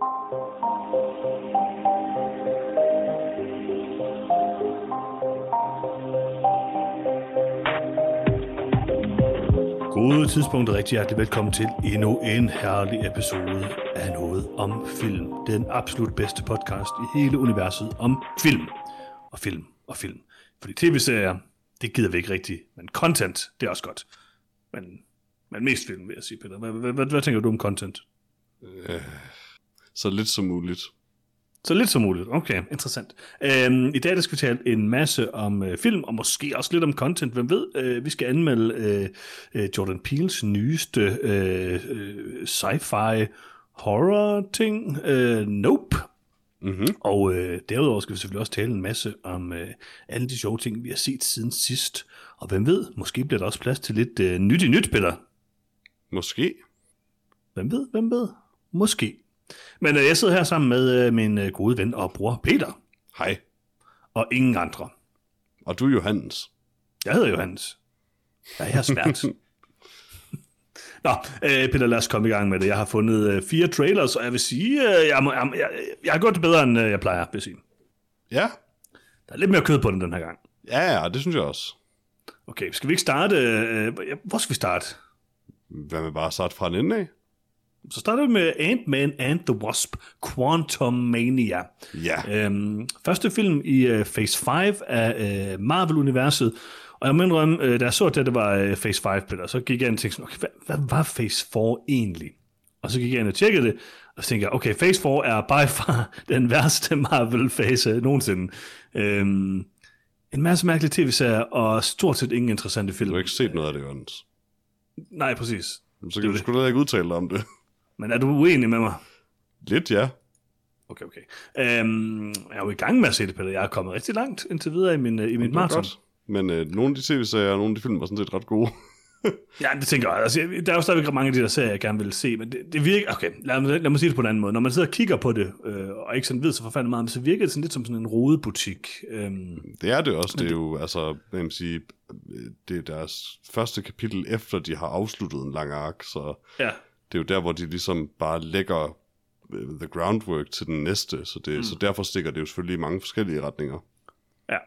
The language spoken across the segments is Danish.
Gode tidspunkt og rigtig hjertelig velkommen til endnu en herlig episode af Noget om Film. Den absolut bedste podcast i hele universet om film. Og film og film. Fordi tv-serier, det gider vi ikke rigtigt. Men content, det er også godt. Men, men mest film, vil jeg sige, Peter. Hvad, hvad, hvad, hvad tænker du om content? Øh, så lidt som muligt. Så lidt som muligt. Okay, interessant. Øhm, I dag der skal vi tale en masse om øh, film, og måske også lidt om content. Hvem ved, øh, vi skal anmelde øh, øh, Jordan Peels nyeste øh, øh, sci-fi horror-ting, øh, Nope. Mm-hmm. Og øh, derudover skal vi selvfølgelig også tale en masse om øh, alle de sjove ting, vi har set siden sidst. Og hvem ved, måske bliver der også plads til lidt øh, nyt i nyt, Peter. Måske. Hvem ved, hvem ved? Måske. Men øh, jeg sidder her sammen med øh, min øh, gode ven og bror Peter, Hej. og ingen andre. Og du er Johannes. Jeg hedder Johannes. Ja, jeg er svært. Nå, øh, Peter, lad os komme i gang med det. Jeg har fundet øh, fire trailers, og jeg vil sige, øh, jeg, må, jeg, jeg, jeg har gjort det bedre, end øh, jeg plejer, vil jeg sige. Ja. Der er lidt mere kød på den den her gang. Ja, ja, det synes jeg også. Okay, skal vi ikke starte? Øh, ja, hvor skal vi starte? Hvad med bare at starte fra en ende af? Så starter vi med Ant-Man and the Wasp, Quantum Mania. Ja. Øhm, første film i øh, Phase 5 af øh, Marvel-universet. Og jeg må indrømme, øh, da jeg så, at det var øh, Phase 5, Peter, så gik jeg ind og tænkte okay, hvad, hvad var Phase 4 egentlig? Og så gik jeg ind og tjekkede det, og så tænkte jeg, okay, Phase 4 er by far den værste Marvel-fase nogensinde. Øhm, en masse mærkelige tv-serier, og stort set ingen interessante film. Du har ikke set noget af det, Johannes. Nej, præcis. Så kan du sgu da ikke udtale dig om det. Men er du uenig med mig? Lidt, ja. Okay, okay. Øhm, jeg er jo i gang med at se det, Peter. Jeg er kommet rigtig langt indtil videre i min, øh, i min maraton. godt. Men øh, nogle af de tv-serier og nogle af de film var sådan set ret gode. Ja, det tænker jeg. Altså, der er jo stadigvæk mange af de der serier, jeg gerne vil se, men det, det virker... Okay, lad mig, lad mig sige det på en anden måde. Når man sidder og kigger på det, øh, og ikke sådan ved så forfærdeligt meget, så virker det sådan lidt som sådan en rodebutik. Øhm, Det er det også. Det er jo, altså, hvad man sige, det er deres første kapitel efter, de har afsluttet en lang ark, så ja, det er jo der, hvor de ligesom bare lægger øh, the groundwork til den næste, så, det, mm. så derfor stikker det jo selvfølgelig i mange forskellige retninger. ja.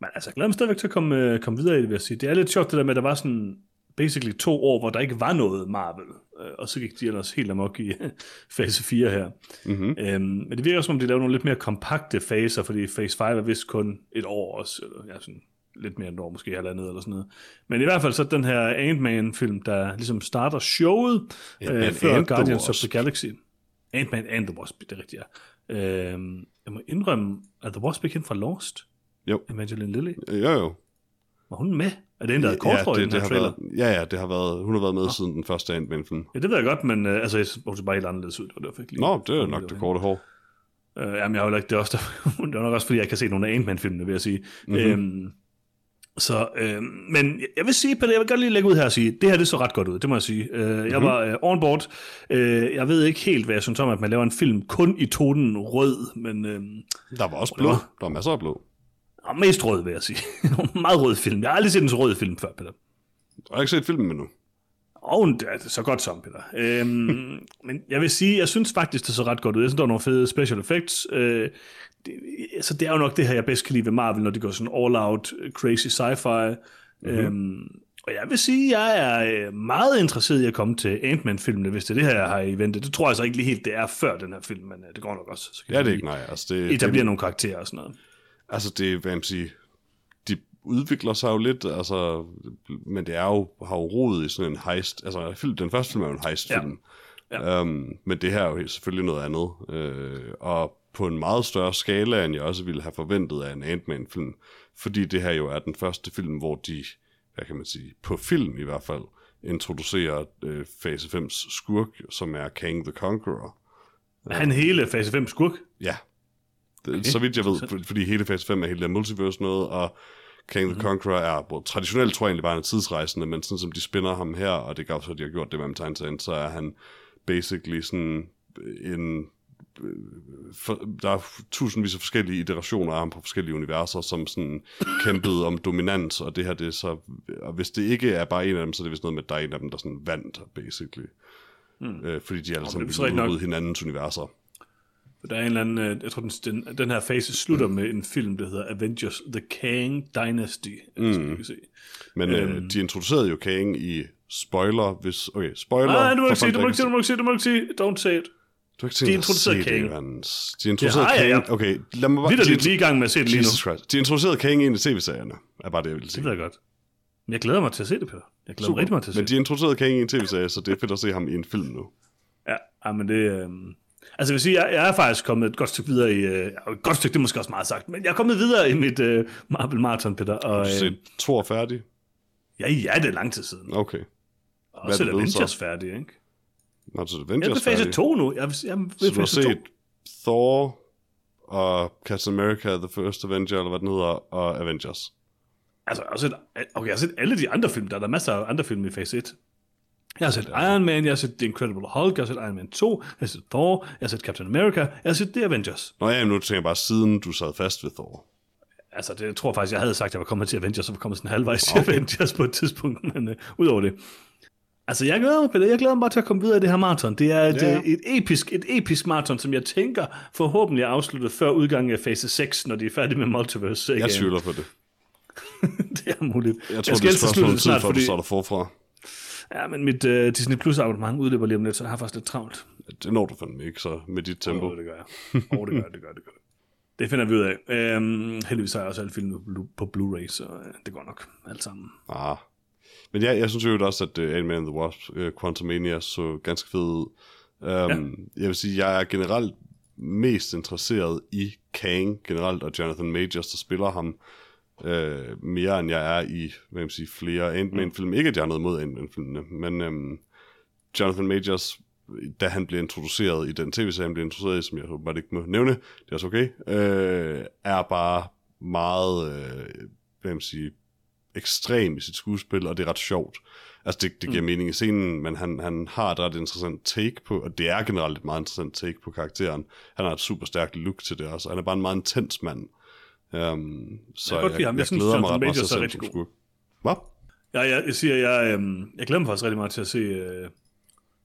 Men altså, jeg glæder mig stadigvæk til at komme, øh, komme videre i det, vil jeg sige. Det er lidt sjovt det der med, at der var sådan basically to år, hvor der ikke var noget Marvel, øh, og så gik de ellers helt amok i fase 4 her. Mm-hmm. Øhm, men det virker som om, de laver nogle lidt mere kompakte faser, fordi fase 5 er vist kun et år også, eller ja, sådan lidt mere end et år, måske halvandet eller sådan noget. Men i hvert fald så den her Ant-Man-film, der ligesom starter showet Ja, øh, før Guardians of the Galaxy. Ant-Man and the Wasp, det er rigtigt, ja. Øhm, jeg må indrømme, at The Wasp ikke hen fra Lost? Jo. Evangeline Lilly. Jo, jo. Var hun med? Er det en, der havde kort ja, i det, den det her trailer? været, ja, ja, det har været, hun har været med oh. siden den første Ant-Man-film. Ja, det ved jeg godt, men øh, altså, jeg synes bare helt anderledes ud. Det var derfor, jeg ikke lige- Nå, det er nok var det korte hår. Øh, jamen, jeg har jo ikke, det er, også der, det er nok også, fordi jeg kan se nogle af Ant-Man-filmene, vil jeg sige. Mhm. Mm-hmm. Øhm, så, øhm, men jeg vil sige, Peter, jeg vil godt lige lægge ud her og sige, det her det så ret godt ud, det må jeg sige. Øh, Mhm. Jeg var øh, on board. Øh, jeg ved ikke helt, hvad jeg synes om, at man laver en film kun i tonen rød, men øh, Der var også blå. var- Der var masser af blå. og mest rød, vil jeg sige. Meget rød film. Jeg har aldrig set en så rød film før, Peter. Jeg har ikke set filmen endnu. Og det er så godt som, Peter. Øhm, men jeg vil sige, jeg synes faktisk, det så ret godt ud. Jeg synes, der var nogle fede special effects. Øh, det, altså, det er jo nok det her, jeg bedst kan lide ved Marvel, når det går sådan all-out, øh, crazy sci-fi. Mm-hmm. Øhm, og jeg vil sige, jeg er øh, meget interesseret i at komme til Ant-Man-filmene, hvis det er det her, jeg har i vente. Det tror jeg så ikke lige helt, det er før den her film, men øh, det går nok også. Så kan Ja, det er ikke nej. Altså, det, etablere det, nogle karakterer og sådan noget. altså, det er, hvad man siger, de udvikler sig jo lidt, altså, men det er jo, har jo rodet i sådan en heist, altså film, den første film er jo en heistfilm, Ja. ja. Um, men det her er jo selvfølgelig noget andet, øh, og på en meget større skala, end jeg også ville have forventet af en Ant-Man-film, fordi det her jo er den første film, hvor de, hvad kan man sige, på film i hvert fald, introducerer øh, fase 5's skurk, som er Kang the Conqueror. Er han hele fase 5 skurk? Ja. Okay. Så vidt jeg ved, for- fordi hele fase 5 er hele det multiverse noget, og King the Conqueror er, hvor traditionelt tror jeg egentlig bare, han er tidsrejsende, men sådan som de spinner ham her, og det gør så, at de har gjort det med ham tegn til end, så er han basically sådan en... øh, For, der er tusindvis af forskellige iterationer af ham på forskellige universer, som sådan kæmpede om dominans, og det her det er så... Og hvis det ikke er bare en af dem, så er det vist noget med, at der er en af dem, der sådan vandt, basically. Hmm. Øh, fordi de alle sammen ville udrydde hinandens universer. Der er en eller anden, øh, jeg tror, den, den, her fase slutter med en film, der hedder Avengers The Kang Dynasty. Mm. Så vi se. Men øhm. øh, de introducerede jo Kang i spoiler, hvis... Okay, spoiler... Nej, du må for ikke sige, folk, du må ikke sige, du må ikke sige, du må ikke sige, don't say it. Du har ikke De dig at introducerede det, Kang. Johannes. De introducerede Det har jeg, Kang... Okay, lad mig bare... Er de lidt lige i gang med at se det lige nu. Christ. De introducerede Kang ind i tv-serierne, er bare det, jeg vil Det sige. ved jeg godt. Men jeg glæder mig til at se det, Peter. Jeg glæder mig Super. rigtig meget til at se Men de introducerede Kang i en tv-serie, så det er fedt at se ham i en film nu. Ja, ja men det... Øh... Altså jeg vil sige, jeg, jeg er faktisk kommet et godt stykke videre i... Øh... ja, Et godt stykke, det er måske også meget sagt, men jeg er kommet videre i mit øh, Marvel Marathon, Peter. Og, Har du øh... set Thor færdig? Ja, ja, det er lang tid siden. Okay. Og så er det det så? Avengers færdig, ikke? Har du set Jeg er Avengers fase færdig? 2 nu. Jeg jeg ved Så du har fase 2. set Thor og Captain America, The First Avenger, eller hvad den hedder, og Avengers. Altså, jeg har set, okay, jeg har set alle de andre film. Der er der masser af andre film i fase 1. Jeg har set Iron Man, jeg har set The Incredible Hulk, jeg har set Iron Man 2, jeg har set Thor, jeg har set Captain America, jeg har set The Avengers. Nå ja, men nu tænker jeg bare, siden du sad fast ved Thor. Altså, det jeg tror jeg faktisk, jeg havde sagt, at jeg var kommet til Avengers, så var kommet sådan halvvejs til Avengers på et tidspunkt, men uh, udover det. Altså, jeg glæder mig, Peter. Jeg glæder mig bare til at komme videre i det her maraton. Det er et, Ja, ja, ja. et, episk, et episk maraton, som jeg tænker forhåbentlig er afsluttet før udgangen af fase 6, når de er færdige med Multiverse. Jeg Again. tvivler på det. det er muligt. Jeg tror, skal det er et helst have spørgsmål om sluttet tid, før du starter forfra. Ja, men mit uh, Disney Plus abonnement udløber lige om lidt, så jeg har faktisk lidt travlt. Det når du fandme ikke, så med dit tempo. Åh, det gør jeg. Åh, det gør jeg, det gør jeg, det gør jeg. Det finder vi ud af. Øhm, heldigvis har jeg også alle filmene på Blu-ray, så øh, det går nok alt sammen. Ah. Men ja, jeg synes jo også, at uh, Ant-Man and the Wasp, uh, Quantumania så ganske fed ud. Um, ja. Jeg vil sige, jeg er generelt mest interesseret i Kang generelt, og Jonathan Majors, der spiller ham uh, mere, end jeg er i hvad man sige, flere Ant-Man-film. Ikke, at jeg har noget mod Ant-Man-filmene, men um, Jonathan Majors, da han blev introduceret i den tv-serie, han blev introduceret i, som jeg håber ikke må nævne, det er også okay, uh, er bare meget, uh, hvad man sige, ekstrem i sit skuespil, og det er ret sjovt. Altså, det, det giver mm. mening i scenen, men han, han har et ret interessant take på, og det er generelt et meget interessant take på karakteren. Han har et super stærkt look til det også, og han er bare en meget intens mand. Um, så Jeg jeg, jeg, jeg, Jeg synes, glæder mig ret meget til at se ham. Hvad? Ja, jeg, jeg siger, jeg, øhm, jeg glæder mig faktisk rigtig meget til at se øh,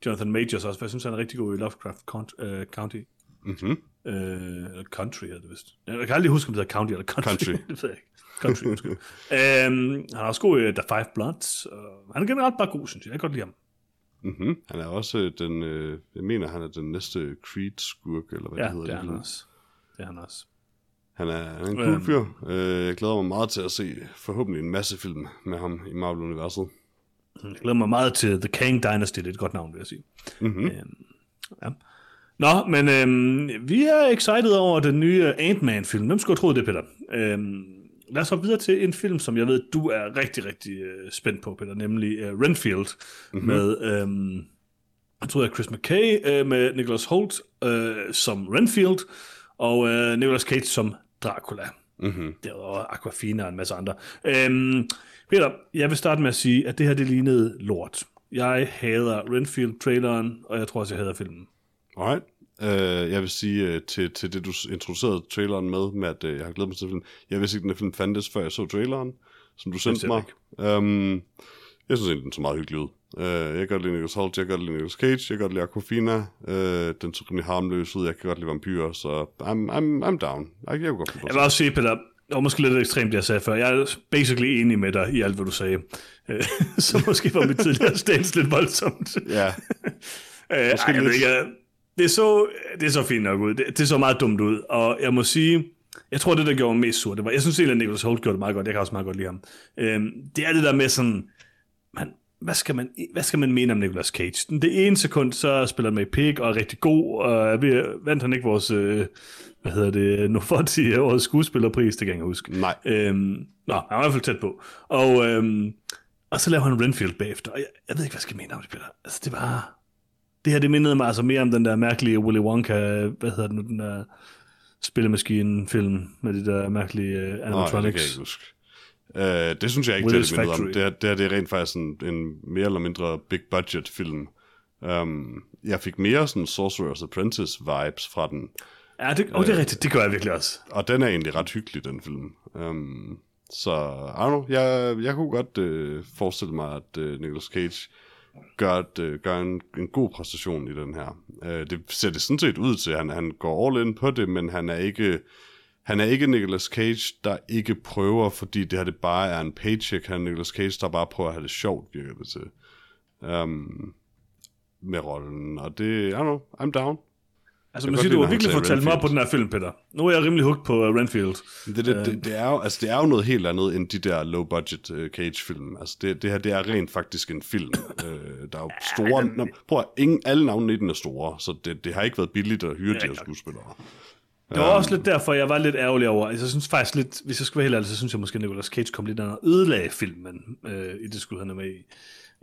Jonathan Majors også, for jeg synes, han er rigtig god i Lovecraft øh, County. Mm-hmm. Øh, eller Country hedder det vist. Jeg kan aldrig huske, om det hedder County eller Country. Country. det ved jeg ikke. Country, undskyld. øhm, han er også god i The Five Bloods. Og han er generelt bare god, synes jeg. Jeg kan godt lide ham. Mm-hmm. Han er også øh, den, øh, jeg mener, han er den næste Creed-skurk, eller hvad Ja, det hedder. det er han også. Det er han også. Han er, han er en cool Øhm. fyr. Øh, jeg glæder mig meget til at se forhåbentlig en masse film med ham i Marvel-universet. Jeg glæder mig meget til The Kang Dynasty. Det er et godt navn, vil jeg sige. Mm-hmm. Øhm, ja. Nå, men øhm, vi er excited over den nye Ant-Man-film. Hvem skulle have troet det, Peter? Øhm, lad os hoppe videre til en film, som jeg ved, du er rigtig, rigtig øh, spændt på, Peter, nemlig uh, Renfield mm-hmm. med, øhm, jeg tror, det er Chris McKay øh, med Nicholas Holt øh, som Renfield, og øh, Nicolas Cage som Dracula. Mm-hmm. Derudover Aquafina og en masse andre. Øhm, Peter, jeg vil starte med at sige, at det her det lignede lort. Jeg hader Renfield-traileren, og jeg tror også, jeg hader filmen. Alright. Uh, jeg vil sige uh, til, til det, du introducerede traileren med, med at uh, jeg har glædet mig til filmen. Jeg vidste ikke, den film fandtes, før jeg så traileren, som du sendte jeg mig. Um, jeg synes egentlig, den så meget hyggelig ud. Uh, jeg kan godt lide Nicolas Holt, jeg kan godt lide Nicolas Cage, jeg kan godt lide Aquafina. Uh, den så rimelig harmløs ud, jeg kan godt lide vampyrer, så I'm, I'm, I'm down. Jeg, jeg kunne godt lide Jeg vil også sige, Peter, det var måske lidt ekstremt, det jeg sagde før. Jeg er basically enig med dig i alt, hvad du sagde. Øh, så måske var mit tidligere stans lidt voldsomt. Ja, Øh, ej, jeg ved ikke, øh, det, så, det så fint nok ud. Det, det så meget dumt ud. Og jeg må sige, jeg tror, det, der gjorde mig mest sur, det var, jeg synes egentlig, at Nicholas Holt gjorde det meget godt. Jeg kan også meget godt lide ham. Øhm, det er det der med sådan, man, hvad, skal man, hvad skal man mene om Nicolas Cage? Det ene sekund, så spiller han med i Pig og er rigtig god, og ved- vandt han ikke vores, øh, hvad hedder det, Nofoti årets skuespillerpris, det kan jeg huske. nej. Øhm, nå, han var i hvert fald tæt på. Og, øhm, og så laver han Renfield bagefter. Og jeg, jeg ved ikke, hvad jeg skal mene om det, Peter. Altså, det var... Det her, det mindede mig altså mere om den der mærkelige Willy Wonka, hvad hedder den nu, den der spillemaskine-film med de der mærkelige uh, Nå, ja, det kan jeg animatronics. ikke huske. Uh, det synes jeg ikke, Willy's det er det, om. Det, er, det, er, det er rent faktisk en, en mere eller mindre big budget film. Um, jeg fik mere sådan Sorcerer's Apprentice vibes fra den, ja, det, oh, det er rigtigt. Det gør jeg virkelig også. og den er egentlig ret hyggelig, den film. Um, så, I don't know, jeg, jeg kunne godt uh, forestille mig, at uh, Nicolas Cage gør, et, øh, gør en, en god præstation i den her. Øh, det ser det sådan set ud til, han, han går all in på det, men han er ikke... Han er ikke Nicolas Cage, der ikke prøver, fordi det her det bare er en paycheck. Han er Nicolas Cage, der bare prøver at have det sjovt, virker det til. Um, med rollen. Og det, I don't know, I'm down. Altså, man siger, du har virkelig fået talt mig på den her film, Peter. Nu er jeg rimelig hugt på uh, Renfield. Det, det, det, det, er jo, altså, det er jo noget helt andet end de der low-budget uh, Cage-film. Altså, det, det her, det er rent faktisk en film. uh, der er jo store... Den... Prøv at, ingen, alle navnene i den er store, så det, det har ikke været billigt at hyre ja, de her skuespillere. Det var um, også lidt derfor, jeg var lidt ærgerlig over. Altså, jeg synes faktisk lidt, hvis jeg skal være helt ærlig, så synes jeg måske, at Nicolas Cage kom lidt andet ødelage filmen øh, i det skulle han er med i.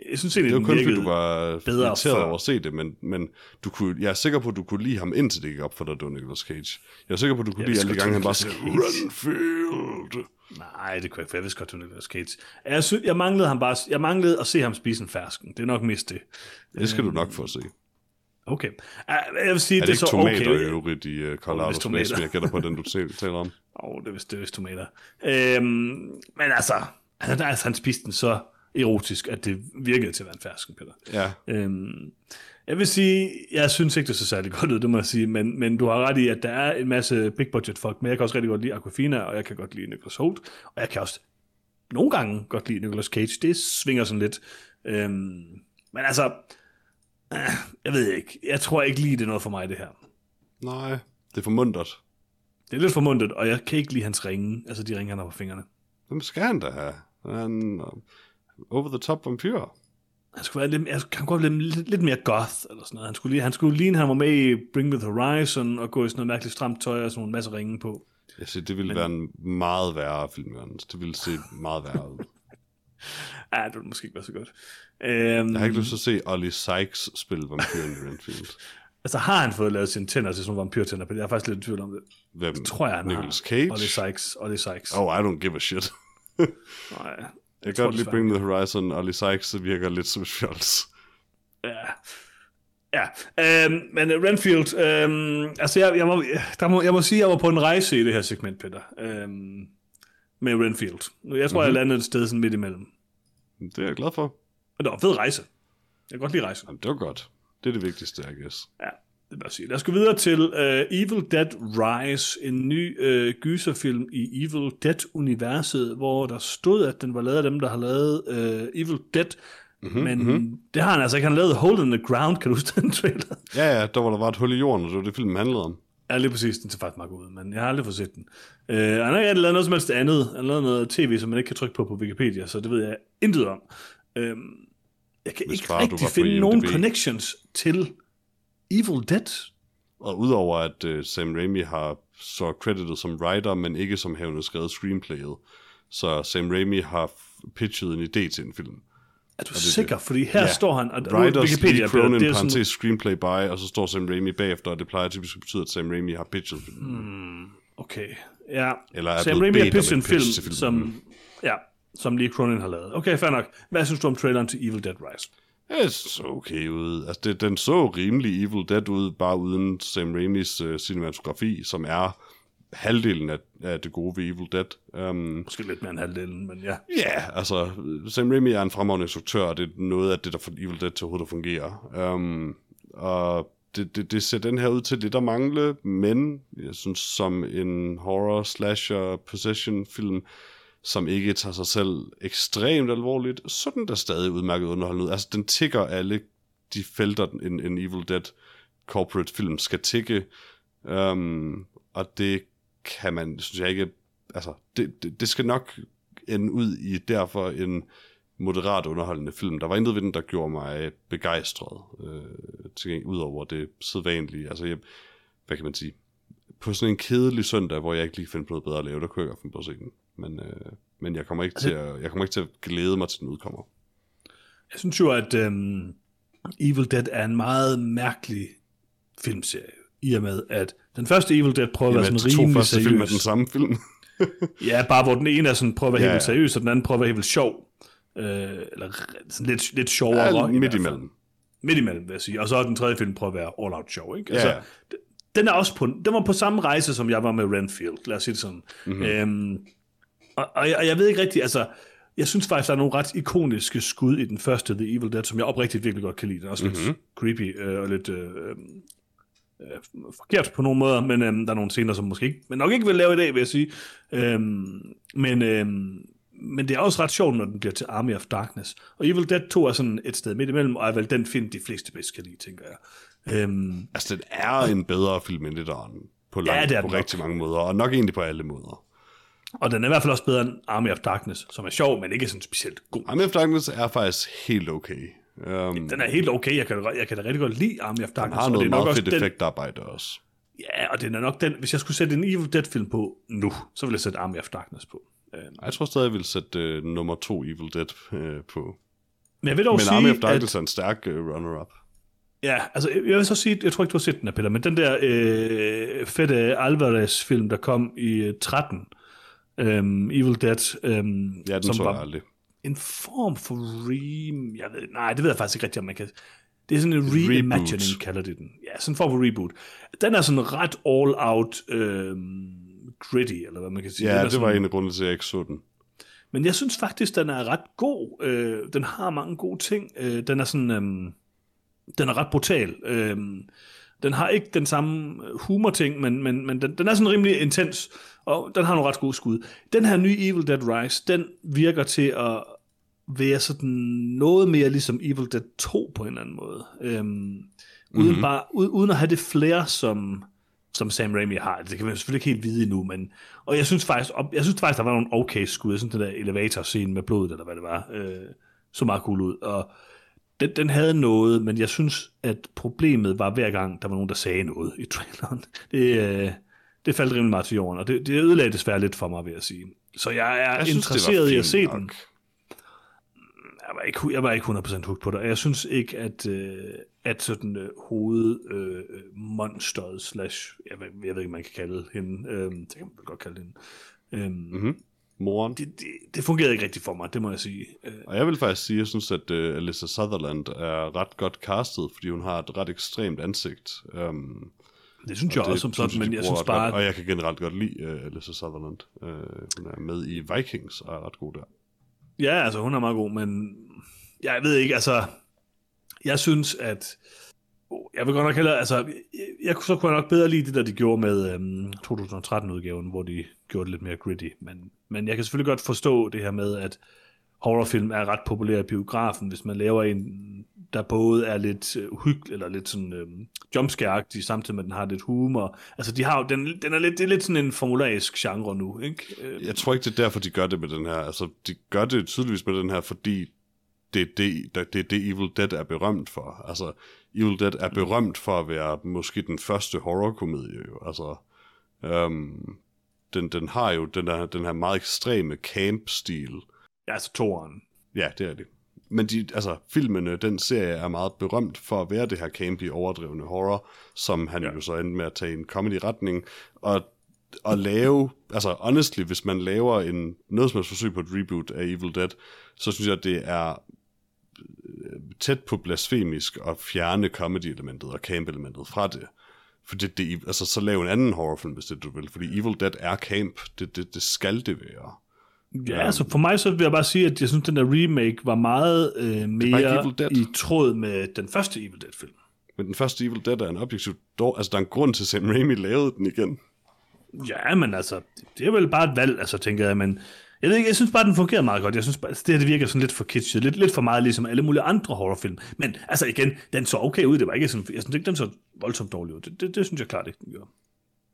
Jeg synes egentlig, det var kun fordi, du var bedre for... over at se det, men, men du kunne, jeg er sikker på, at du kunne lide ham, indtil det gik op for dig, du Nicolas Cage. Jeg er sikker på, at du kunne jeg lide alle de gange, han bare sagde, Renfield. Nej, det kunne jeg ikke, jeg vidste godt, du Nicolas Cage. Jeg, synes, jeg, manglede ham bare, jeg manglede at se ham spise en fersken. Det er nok mest det. Det skal du nok få at se. Okay. Jeg vil sige, er det, det er så okay. Er det tomater i øvrigt i uh, Colorado's oh, Place, jeg gætter på den, du taler om? Åh, oh, det er vist, det er vist tomater. Øhm, men altså, altså, altså, han spiste den så erotisk, at det virkede til at være en fersken, Peter. Ja. Øhm, jeg vil sige, jeg synes ikke, det så særlig godt ud, det må jeg sige, men, men du har ret i, at der er en masse big budget folk, men jeg kan også rigtig godt lide Aquafina, og jeg kan godt lide Nicholas Holt, og jeg kan også nogle gange godt lide Nicolas Cage. Det svinger sådan lidt. Øhm, men altså, øh, jeg ved ikke. Jeg tror ikke lige, det er noget for mig, det her. Nej, det er for mundret. Det er lidt for mundret, og jeg kan ikke lide hans ringe, altså de ringe, han har på fingrene. Hvem skal han da have? Han, over-the-top vampyr. Han skulle være lidt, han kunne godt være lidt, lidt mere goth, eller sådan noget. Han skulle, lige, han skulle ligne, han var med i Bring Me The Horizon, og gå i sådan noget mærkeligt stramt tøj, og sådan en masse ringe på. Jeg siger, det ville Men... være en meget værre film, Jørgens. Det ville se meget værre ud. ja, det ville måske ikke være så godt. Um, jeg har ikke lyst til at se Ollie Sykes spille vampyren i Renfield. Altså, har han fået lavet sine tænder til sådan nogle vampyrtænder? Jeg er faktisk lidt i tvivl om det. Hvem? Det tror jeg, han Nicolas har. Cage? Ollie Sykes. Ollie Sykes. Oh, I don't give a shit. Nej, jeg kan godt lide Bring the Horizon, og Lee Sykes virker lidt som fjols. Ja. Ja, øhm, men Renfield, øhm, altså jeg, jeg, må, der må, jeg må sige, at jeg var på en rejse i det her segment, Peter, øhm, med Renfield. Jeg tror, mm-hmm. jeg landede et sted sådan midt imellem. Det er jeg glad for. Men det var en fed rejse. Jeg kan godt lide rejse. Jamen, det var godt. Det er det vigtigste, jeg guess. Ja, vil jeg sige. Lad os gå videre til uh, Evil Dead Rise, en ny uh, gyserfilm i Evil Dead-universet, hvor der stod, at den var lavet af dem, der har lavet uh, Evil Dead, Mm-hmm, men mm-hmm. det har han altså ikke. Han lavet Hole in the Ground, kan du huske den trailer? Ja, ja, der var der var et hul i jorden, og det var det, filmen handlede om. Ja, lige præcis. Den ser faktisk meget ud, men jeg har aldrig fået set den. Uh, han har ikke lavet noget som helst andet. Han har lavet noget tv, som man ikke kan trykke på på Wikipedia, så det ved jeg intet om. Uh, jeg kan Hvis ikke rigtig finde nogen connections til Evil Dead. Og udover at uh, Sam Raimi har så credited som writer, men ikke som havende skrevet screenplayet, så Sam Raimi har pitchet en idé til en film. Er du sikker? Det. Fordi her ja. står han, og Writers Wikipedia, Lee Cronin, det er sådan... screenplay by, og så står Sam Raimi bagefter, og det plejer typisk at betyde, at Sam Raimi har pitchet filmen. Hmm, okay, ja. Eller er Sam Raimi har pitchet en film, film, som, ja, som Lee Cronin har lavet. Okay, fair nok. Hvad synes du om traileren til Evil Dead Rise? Det så okay ud. Altså, det, den så rimelig Evil Dead ud, bare uden Sam Raimis uh, cinematografi, som er halvdelen af, af det gode ved Evil Dead. Um, Måske lidt mere end halvdelen, men ja. Ja, yeah, altså, Sam Raimi er en fremragende instruktør, og det er noget af det, der får Evil Dead til overhovedet at fungere. Um, og det, det, det ser den her ud til lidt at mangle, men jeg synes, som en horror, slasher, possession film, som ikke tager sig selv ekstremt alvorligt, så den der stadig udmærket underholdende ud. Altså, den tigger alle de felter, en, en Evil Dead corporate film skal tikke, um, øhm, og det kan man, synes jeg ikke, altså, det, det, det skal nok ende ud i derfor en moderat underholdende film. Der var intet ved den, der gjorde mig begejstret, øh, til, ud over det sædvanlige. Altså, jeg, hvad kan man sige? På sådan en kedelig søndag, hvor jeg ikke lige finder på noget bedre at lave, der kunne jeg godt finde på at se den. Men, øh, men jeg, kommer ikke altså, til at, jeg kommer ikke til at glæde mig til den udkommer. Jeg synes jo, at um, Evil Dead er en meget mærkelig filmserie, i og med, at den første Evil Dead prøver Jamen, at være sådan rimelig første seriøs. film er den samme film. ja, bare hvor den ene er sådan, prøver at være ja, helt seriøs, og den anden prøver at være helt sjov. Øh, eller sådan lidt, lidt sjovere. Ja, midt imellem. Midt imellem, vil jeg sige. Og så er den tredje film prøver at være all out show, ikke? Altså, ja. den er også på, den var på samme rejse, som jeg var med Renfield, lad os sige det sådan. Mm-hmm. Øhm, og, og, jeg, og jeg ved ikke rigtigt, altså, jeg synes faktisk, der er nogle ret ikoniske skud i den første The Evil Dead, som jeg oprigtigt virkelig godt kan lide. Den er også mm-hmm. lidt creepy øh, og lidt øh, øh, forkert på nogle måder, men øh, der er nogle scener, som måske ikke, men nok ikke vil lave i dag, vil jeg sige. Øh, men, øh, men det er også ret sjovt, når den bliver til Army of Darkness. Og Evil Dead 2 er sådan et sted midt imellem, og er vel den film, de fleste bedst kan lide, tænker jeg. Øhm, altså, den er en bedre film end Etteren på, langt, ja, det er på rigtig nok. mange måder, og nok egentlig på alle måder. Og den er i hvert fald også bedre end Army of Darkness, som er sjov, men ikke sådan specielt god. Army of Darkness er faktisk helt okay. Um, den er helt okay. Jeg kan, jeg kan da rigtig godt lide Army of Darkness. Den har noget det er meget fedt effektarbejde også. Ja, og den er nok den, hvis jeg skulle sætte en Evil Dead-film på nu, så ville jeg sætte Army of Darkness på. Um, jeg tror stadig, jeg ville sætte uh, nummer to Evil Dead uh, på. Men jeg vil dog men sige, Army of Darkness at, er en stærk uh, runner-up. Ja, altså jeg vil så sige, jeg tror ikke, du har set den her, Peter, men den der øh, fedte Alvarez-film, der kom i 13, øhm, Evil Dead, øhm, ja, den som var jeg aldrig. en form for re... Jeg ved, nej, det ved jeg faktisk ikke rigtigt, om man kan... Det er sådan en reimagining, reboot. kalder de den. Ja, sådan en form for reboot. Den er sådan ret all-out øhm, gritty, eller hvad man kan sige. Ja, det sådan, var en af grundene til, at jeg ikke så den. Men jeg synes faktisk, den er ret god. Øh, den har mange gode ting. Øh, den er sådan... Øhm, den er ret brutal. Øhm, den har ikke den samme humor-ting, men, men, men den, den er sådan rimelig intens, og den har nogle ret gode skud. Den her nye Evil Dead Rise, den virker til at være sådan noget mere ligesom Evil Dead 2 på en eller anden måde. Øhm, mm-hmm. uden, mhm. bare, uden at have det flere som, som Sam Raimi har. Det kan man selvfølgelig ikke helt vide endnu, men... Og jeg synes faktisk, jeg synes faktisk der var nogle okay skud. Synes, den der elevator-scene med blodet, eller hvad det var, øh, så meget cool ud. Og den, den havde noget, men jeg synes, at problemet var hver gang, der var nogen, der sagde noget i traileren. Det, øh, det faldt rimelig meget til jorden, og det, det ødelagde desværre lidt for mig, vil jeg sige. Så jeg er jeg interesseret synes, i at se nok. den. Jeg var, ikke, jeg var ikke 100% hooked på det, og jeg synes ikke, at, øh, at sådan øh, hovedmonsteret øh, slash, jeg, jeg ved ikke, man kan kalde hende, øh, det kan man godt kalde hende, øh, mm-hmm moren. Det, det, det fungerede ikke rigtigt for mig, det må jeg sige. Øh. Og jeg vil faktisk sige, at jeg synes, at uh, Alyssa Sutherland er ret godt castet, fordi hun har et ret ekstremt ansigt. Um, det synes jeg det, også som sådan, men jeg synes bare... Godt, og jeg kan generelt godt lide uh, Alyssa Sutherland. Uh, hun er med i Vikings og er ret god der. Ja, altså hun er meget god, men jeg ved ikke, altså... Jeg synes, at jeg vil godt nok hellere, altså, jeg, jeg, så kunne jeg nok bedre lide det, der de gjorde med øhm, 2013-udgaven, hvor de gjorde det lidt mere gritty, men, men jeg kan selvfølgelig godt forstå det her med, at horrorfilm er ret populær i biografen, hvis man laver en, der både er lidt øh, uhyggelig, eller lidt sådan øhm, jumpscare samtidig med, at den har lidt humor. Altså, de har den, den er lidt, det er lidt sådan en formularisk genre nu, ikke? Øh. Jeg tror ikke, det er derfor, de gør det med den her. Altså, de gør det tydeligvis med den her, fordi det er det, det, det, det Evil Dead er berømt for. Altså, Evil Dead er berømt for at være måske den første horrorkomedie. Jo. Altså, um, den, den har jo den, der, den her meget ekstreme camp-stil. Ja, altså toren. Ja, det er det. Men de, altså, filmene, den serie er meget berømt for at være det her campy, overdrevne horror, som han ja. jo så endte med at tage en comedy-retning. Og at lave, altså honestly, hvis man laver en, noget som helst forsøg på et reboot af Evil Dead, så synes jeg, at det er tæt på blasfemisk at fjerne comedy-elementet og camp-elementet fra det. For det, det, altså, så lav en anden horrorfilm, hvis det du vil. Fordi Evil Dead er camp. Det, det, det skal det være. Ja, um, altså for mig så vil jeg bare sige, at jeg synes, at den der remake var meget øh, mere i tråd med den første Evil Dead-film. Men den første Evil Dead er en objektiv dår. Altså, der er en grund til, at Sam Raimi lavede den igen. Ja, men altså, det er vel bare et valg, altså, tænker jeg. Men jeg ved ikke, jeg synes bare, den fungerer meget godt. Jeg synes bare, det her det virker sådan lidt for kitschet, lidt, lidt for meget ligesom alle mulige andre horrorfilm. Men altså igen, den så okay ud, det var ikke sådan, jeg synes ikke, den så voldsomt dårlig ud. Det, det, det synes jeg klart ikke, den gør.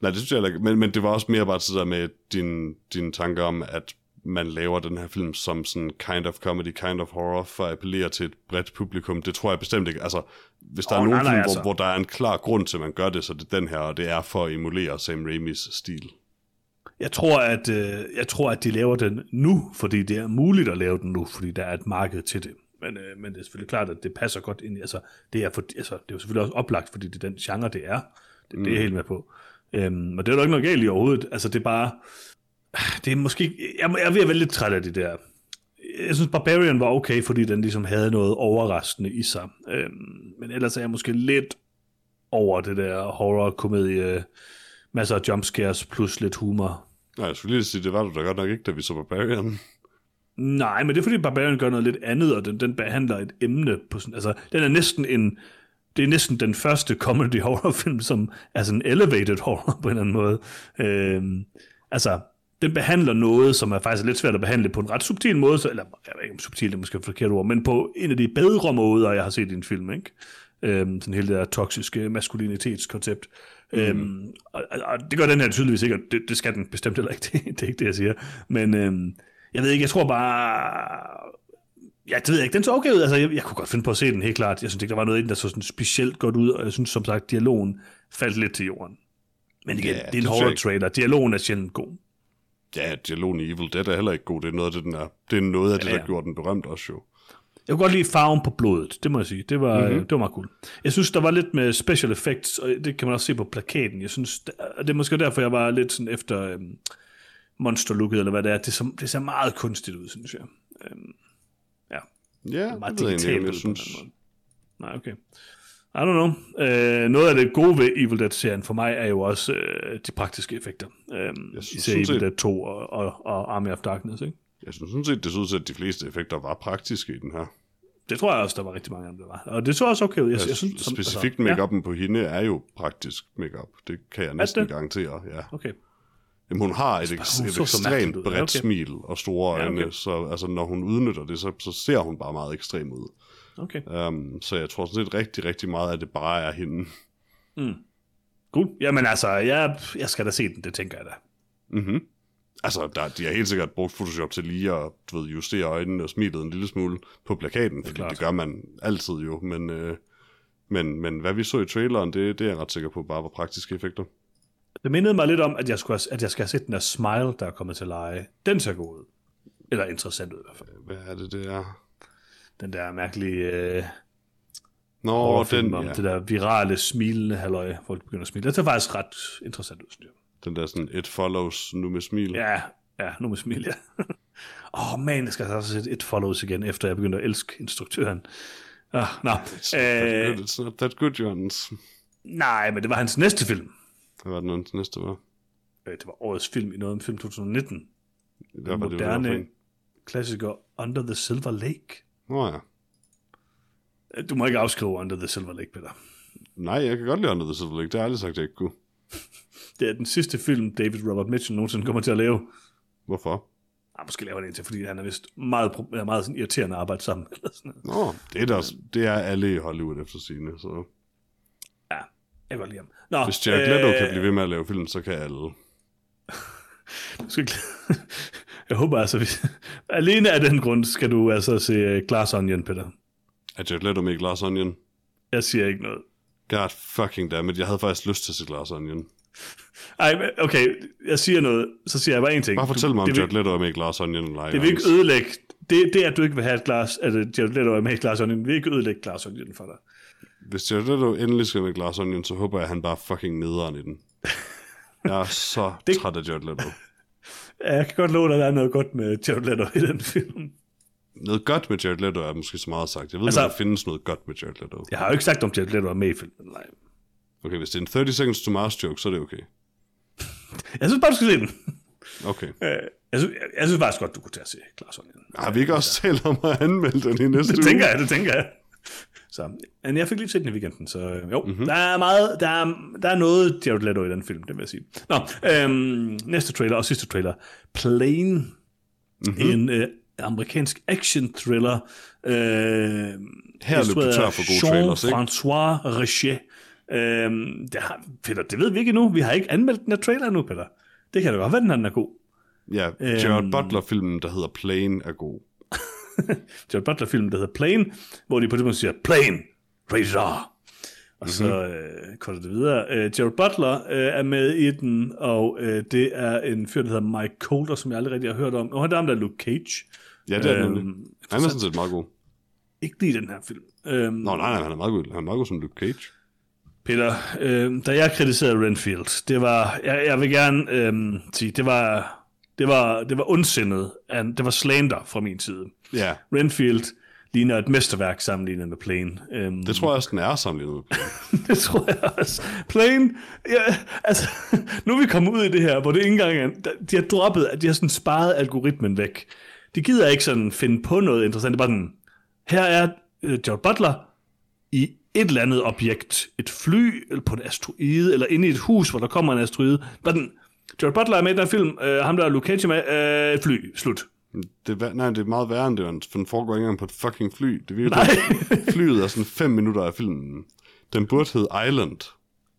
Nej, det synes jeg ikke, men, men det var også mere bare der med din, din tanker om, at man laver den her film som sådan kind of comedy, kind of horror, for at appellere til et bredt publikum. Det tror jeg bestemt ikke. Altså, hvis der oh, er nogen nej, film, altså. hvor, hvor der er en klar grund til, at man gør det, så det er den her, og det er for at emulere Sam Raimis stil. Jeg tror, at, øh, jeg tror, at de laver den nu, fordi det er muligt at lave den nu, fordi der er et marked til det. Men, øh, men det er selvfølgelig klart, at det passer godt ind. Altså, det, er for, altså, det er jo selvfølgelig også oplagt, fordi det er den genre, det er. Det, mm. det er jeg helt med på. Øhm, og det er jo ikke noget galt i overhovedet. Altså, det er bare... Det er måske... Jeg, jeg er ved at være lidt træt af det der. Jeg synes, Barbarian var okay, fordi den ligesom havde noget overraskende i sig. Øhm, men ellers er jeg måske lidt over det der horror-komedie masser af jumpscares plus lidt humor. Nej, jeg skulle lige sige, det var du da godt nok ikke, da vi så Barbarian. Nej, men det er fordi Barbarian gør noget lidt andet, og den, den behandler et emne på sådan, altså, den er næsten en, det er næsten den første comedy horrorfilm, som er sådan elevated horror på en eller anden måde. Øhm, altså, den behandler noget, som er faktisk lidt svært at behandle på en ret subtil måde, så, eller jeg ved ikke om subtil er måske et forkert ord, men på en af de bedre måder, jeg har set i en film, ikke? Øhm, sådan hele det der toksiske maskulinitetskoncept. Mm. Øhm, og, og, det gør den her tydeligvis ikke, og det, det skal den bestemt heller ikke, det, det er ikke det, jeg siger. Men øhm, jeg ved ikke, jeg tror bare... Ja, det ved jeg ikke. Den så okay ud. Altså, jeg, jeg kunne godt finde på at se den, helt klart. Jeg synes ikke, der var noget i den, der så sådan specielt godt ud, og jeg synes som sagt, dialogen faldt lidt til jorden. Men igen, Ja, det er en det horror synes trailer. Dialogen er sjældent god. Ja, dialogen i Evil Dead er heller ikke god. Det er noget af det, den er. Det er noget af det, Ja, der ja. gjorde den berømt også jo. Jeg kunne godt lide farven på blodet, det må jeg sige. Det var, Mhm. mm-hmm. det var meget cool. Jeg synes, der var lidt med special effects, og det kan man også se på plakaten. Jeg synes, det det er måske derfor, jeg var lidt sådan efter øhm, monsterlooket, eller hvad det er. Det, så, det ser meget kunstigt ud, synes jeg. Øhm, ja, Ja, meget det jeg egentlig, ikke, digitalt jeg på synes. Nej, okay. I don't know. Øh, noget af det gode ved Evil Dead-serien for mig er jo også øh, de praktiske effekter. Øhm, Jeg synes især Evil Dead 2 og, og, og Army of Darkness, ikke? Jeg synes sådan set, det så ud til, at de fleste effekter var praktiske i den her. Det tror jeg også, der var rigtig mange af dem, der var. Og det så også okay ud. Jeg, Jeg, jeg synes, som- specifikt altså, make-up'en på hende er jo praktisk make-up. Det kan jeg næsten det? garantere, ja. Ja, okay. Jamen, hun har et, Hun eks- så et ekstremt bredt Ja, okay. smil og store Ja, øjne, okay. så altså, når hun udnytter det, så, så ser hun bare meget ekstrem ud. Okay. Um, så jeg tror sådan set rigtig, rigtig meget, at det bare er hende. Cool. Jamen altså, jeg, jeg skal da se den, det tænker jeg da. Mm-hmm. Altså, der, de har helt sikkert brugt Photoshop til lige at du ved, justere øjnene og smilet en lille smule på plakaten, fordi klart. det gør man altid jo, men, øh, men, men hvad vi så i traileren, det, det er jeg ret sikker på bare var praktiske effekter. Det mindede mig lidt om, at jeg, skulle have, at jeg skal have set den der Smile, der er kommet til leje. Den ser god ud. Eller interessant ud i hvert fald. Hvad er det, det er? Den der mærkelige øh, Nå, den, om ja. det der virale, smilende halløj, folk begynder at smile. Det ser faktisk ret interessant ud, synes jeg. Den der sådan, it follows nu med smil. Ja, ja, nu med smil, ja. Åh, oh, man, jeg skal altså sætte et follows igen, efter jeg begyndte at elske instruktøren. Ah. It's not that Øh, good, it's not that good, Jørgens. nej, men det var hans næste film. Hvad var den næste var? Øh, Det var årets film i noget om film 2019. Hvad var det, det moderne en? klassiker Under the Silver Lake. Nå ja. Du må ikke afskrive Under the Silver Lake, Peter. Nej, jeg kan godt lide Under the Silver Lake. Det har jeg aldrig sagt, jeg ikke kunne. Det er den sidste film, David Robert Mitchell nogensinde kommer til at lave. Hvorfor? Ah, måske laver han en til, fordi han er vist meget, meget sådan irriterende at arbejde sammen. Eller sådan noget. Nå, det er, der, det er alle i Hollywood efter sine, så... Ja, jeg kan lide ham. Nå, Hvis Jared Leto kan blive ved med at lave film, så kan alle. du skal jeg håber altså, hvis... alene af den grund skal du altså se øh, Glass Onion, Peter. Er Jared Leto med i Glass Onion? Jeg siger ikke noget. God fucking dammit, jeg havde faktisk lyst til at se Glass Onion. Ej, okay, jeg siger noget, så siger jeg bare en ting. Bare fortæl mig, om Jared Leto er med i Glass Onion ej. Det vil ikke ødelægge... Det, det, at du ikke vil have et glas, at øh, Jared Leto er med i Glass Onion, vil ikke ødelægge Glass Onion for dig. Hvis Jared Leto endelig skal med i Glass Onion, så håber jeg, at han bare fucking nederen i den. Jeg er så Det- træt af Jared Leto. Ja, Jeg kan godt love dig, at der er noget godt med Jared Leto i den film. Noget godt med Jared Leto er måske så meget sagt. Jeg ved altså, ikke, om der findes noget godt med Jared Leto. Jeg har jo ikke sagt, om Jared Leto er med i filmen. Nej. Okay, hvis det er en 30 Seconds to Mars joke, så er det okay. Jeg synes bare, du skal se den. Okay. Øh, Jeg synes, jeg, jeg synes faktisk godt, du kunne tage at se Glass Onion. Har vi ikke også talt om at anmelde den i næste Det uge? tænker jeg, det tænker jeg. Så, men jeg fik lige set den i weekenden, så øh, jo, mm-hmm. der er meget, der er, der er noget Jared Leto i den film, det vil jeg sige. Nå, øhm, næste trailer og sidste trailer. Plane, mm-hmm. en øh, amerikansk action-thriller. Øh, Her løb du tør for gode trailers, ikke? Jean-François Richet. Øhm, det, har, Peter, det ved vi ikke endnu. Vi har ikke anmeldt den her trailer nu, Peter. Det kan da godt være, den er god. Ja, Jared Øhm. Butler-filmen, der hedder Plane, er god. Jared Butler-film, der hedder Plane, hvor de på det tidspunkt siger, Plane, rated R. Og så øh, kolder det videre. Øh, Jared Butler øh, er med i den, og øh, det er en fyr, der hedder Mike Colder, som jeg aldrig rigtig har hørt om. Og han er ham, der er Luke Cage. Ja, det er Øhm, øhm, nemlig. Han er sådan set meget god. Ikke lige den her film. Øhm, Nå, nej, nej, han er meget god. Han er meget god som Luke Cage. Peter, øh, da jeg kritiserede Renfield, det var, jeg, jeg vil gerne øh, sige, det var, det var, det var ondsindet, det var slander fra min side. Ja, Renfield ligner et mesterværk sammenlignet med Plane. Øhm, det tror jeg også, den er sammenlignet med Plane. det tror jeg også. Plane, ja, altså, nu er vi kommet ud i det her, hvor det ikke engang er, de har droppet, at de har sådan sparet algoritmen væk. de gider ikke sådan finde på noget interessant. Det er bare sådan, her er øh, Gerald Butler i et eller andet objekt. Et fly, eller på en asteroide, eller inde i et hus, hvor der kommer en asteroide. Bare den, Gerald Butler er med i den her film, øh, ham der er Luke Cage med, øh, fly, slut. Det er, nej, det er meget værre end det, for den foregår ikke engang på et fucking fly. Det virker Nej. Flyet er sådan fem minutter af filmen. Den burde hedde Island.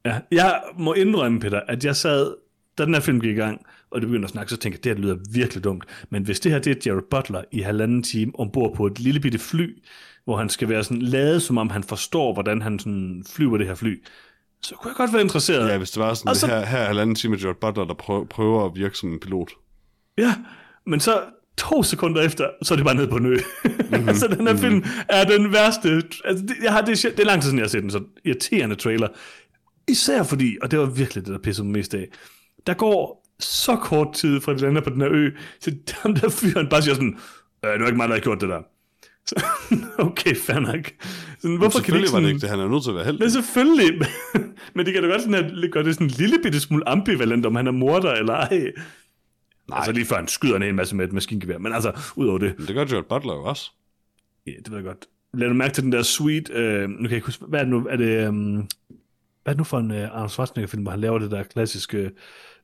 Ja, jeg må indrømme, Peter, at jeg sad, da den her film gik i gang, og det begyndte at snakke, så tænkte jeg, det her lyder virkelig dumt. Men hvis det her det er Jared Butler i halvanden time ombord på et lille bitte fly, hvor han skal være sådan lavet, som om han forstår, hvordan han sådan flyver det her fly, så kunne jeg godt være interesseret. Ja, hvis det var sådan, Og så- så... her, her er halvanden time med George Butler, der prøver, prøver at virke som en pilot. Ja, men så to sekunder efter, så er det bare ned på en ø. Mm-hmm. altså, den her mm-hmm. film er den værste... Altså, det, jeg har, det, det er lang tid siden, jeg har set den, så irriterende trailer. Især fordi, og det var virkelig det, der pissede mig mest af, der går så kort tid fra de lander på den her ø, så ham der fyren bare siger sådan, øh, det var ikke mig, der har gjort det der. Så, okay, fair nok. Sådan, hvorfor kan de Selvfølgelig ikke var sådan... det ikke det. Han er nødt til at være heldig. Men selvfølgelig. men det kan da godt sådan, at, gøre det sådan en lille bitte smule ambivalent, om han er morder eller ej. Nej. Altså lige før han skyder en hel masse med et maskingevær. Men altså, udover det, Men det gør George Butler jo også. ja, det ved jeg godt. Lad du mærke til den der sweet, øh, nu kan jeg huske, hvad er det nu, er det, øh, hvad er det nu for en øh, Arnold Schwarzenegger-film, hvor han laver det der klassiske,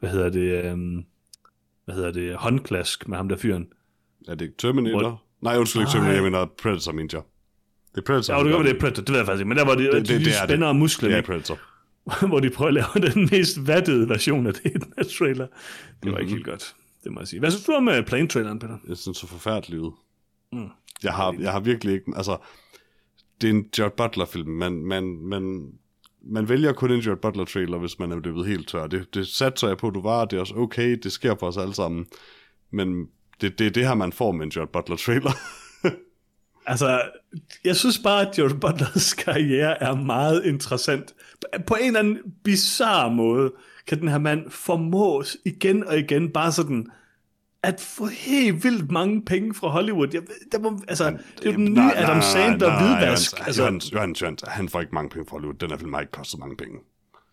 hvad hedder det, øh, hvad hedder det, håndklask med ham der fyren. Er det Terminator? What? Nej, undskyld ikke. Terminator, jeg mener Predator, mente jeg. Det er Predator. Ja, det gør det er Predator, det ved jeg faktisk ikke, men der var det, det, det, de, det de er det. spænder og muskler, Ja, ja. Predator. hvor de prøver at lave den mest vattede version af det i den her trailer. Det var mm-hmm. ikke Mhm. helt godt, det må jeg sige. Hvad synes du om uh, Plane-traileren, Peter? Jeg synes så forfærdeligt ud. Mm. Jeg har, jeg har virkelig ikke... Altså, det er en George Butler-film. Man, man, man, man vælger kun en Butler-trailer, hvis man er løbet helt tør. Det, det satser jeg på, du var. Det er også okay. Det sker for os alle sammen. Men det, det er det her, man får med en Butler-trailer. Altså, jeg synes bare, at George Butlers karriere er meget interessant. På en eller anden bizarre måde kan den her mand formås igen og igen bare sådan at få helt vildt mange penge fra Hollywood. Jeg, der må, altså, det er jo den nye Nej, Adam Sandler nej, hvidvask. Altså, Johannes, Johannes, Johannes, han får ikke mange penge fra Hollywood. Den her film har ikke kostet mange penge.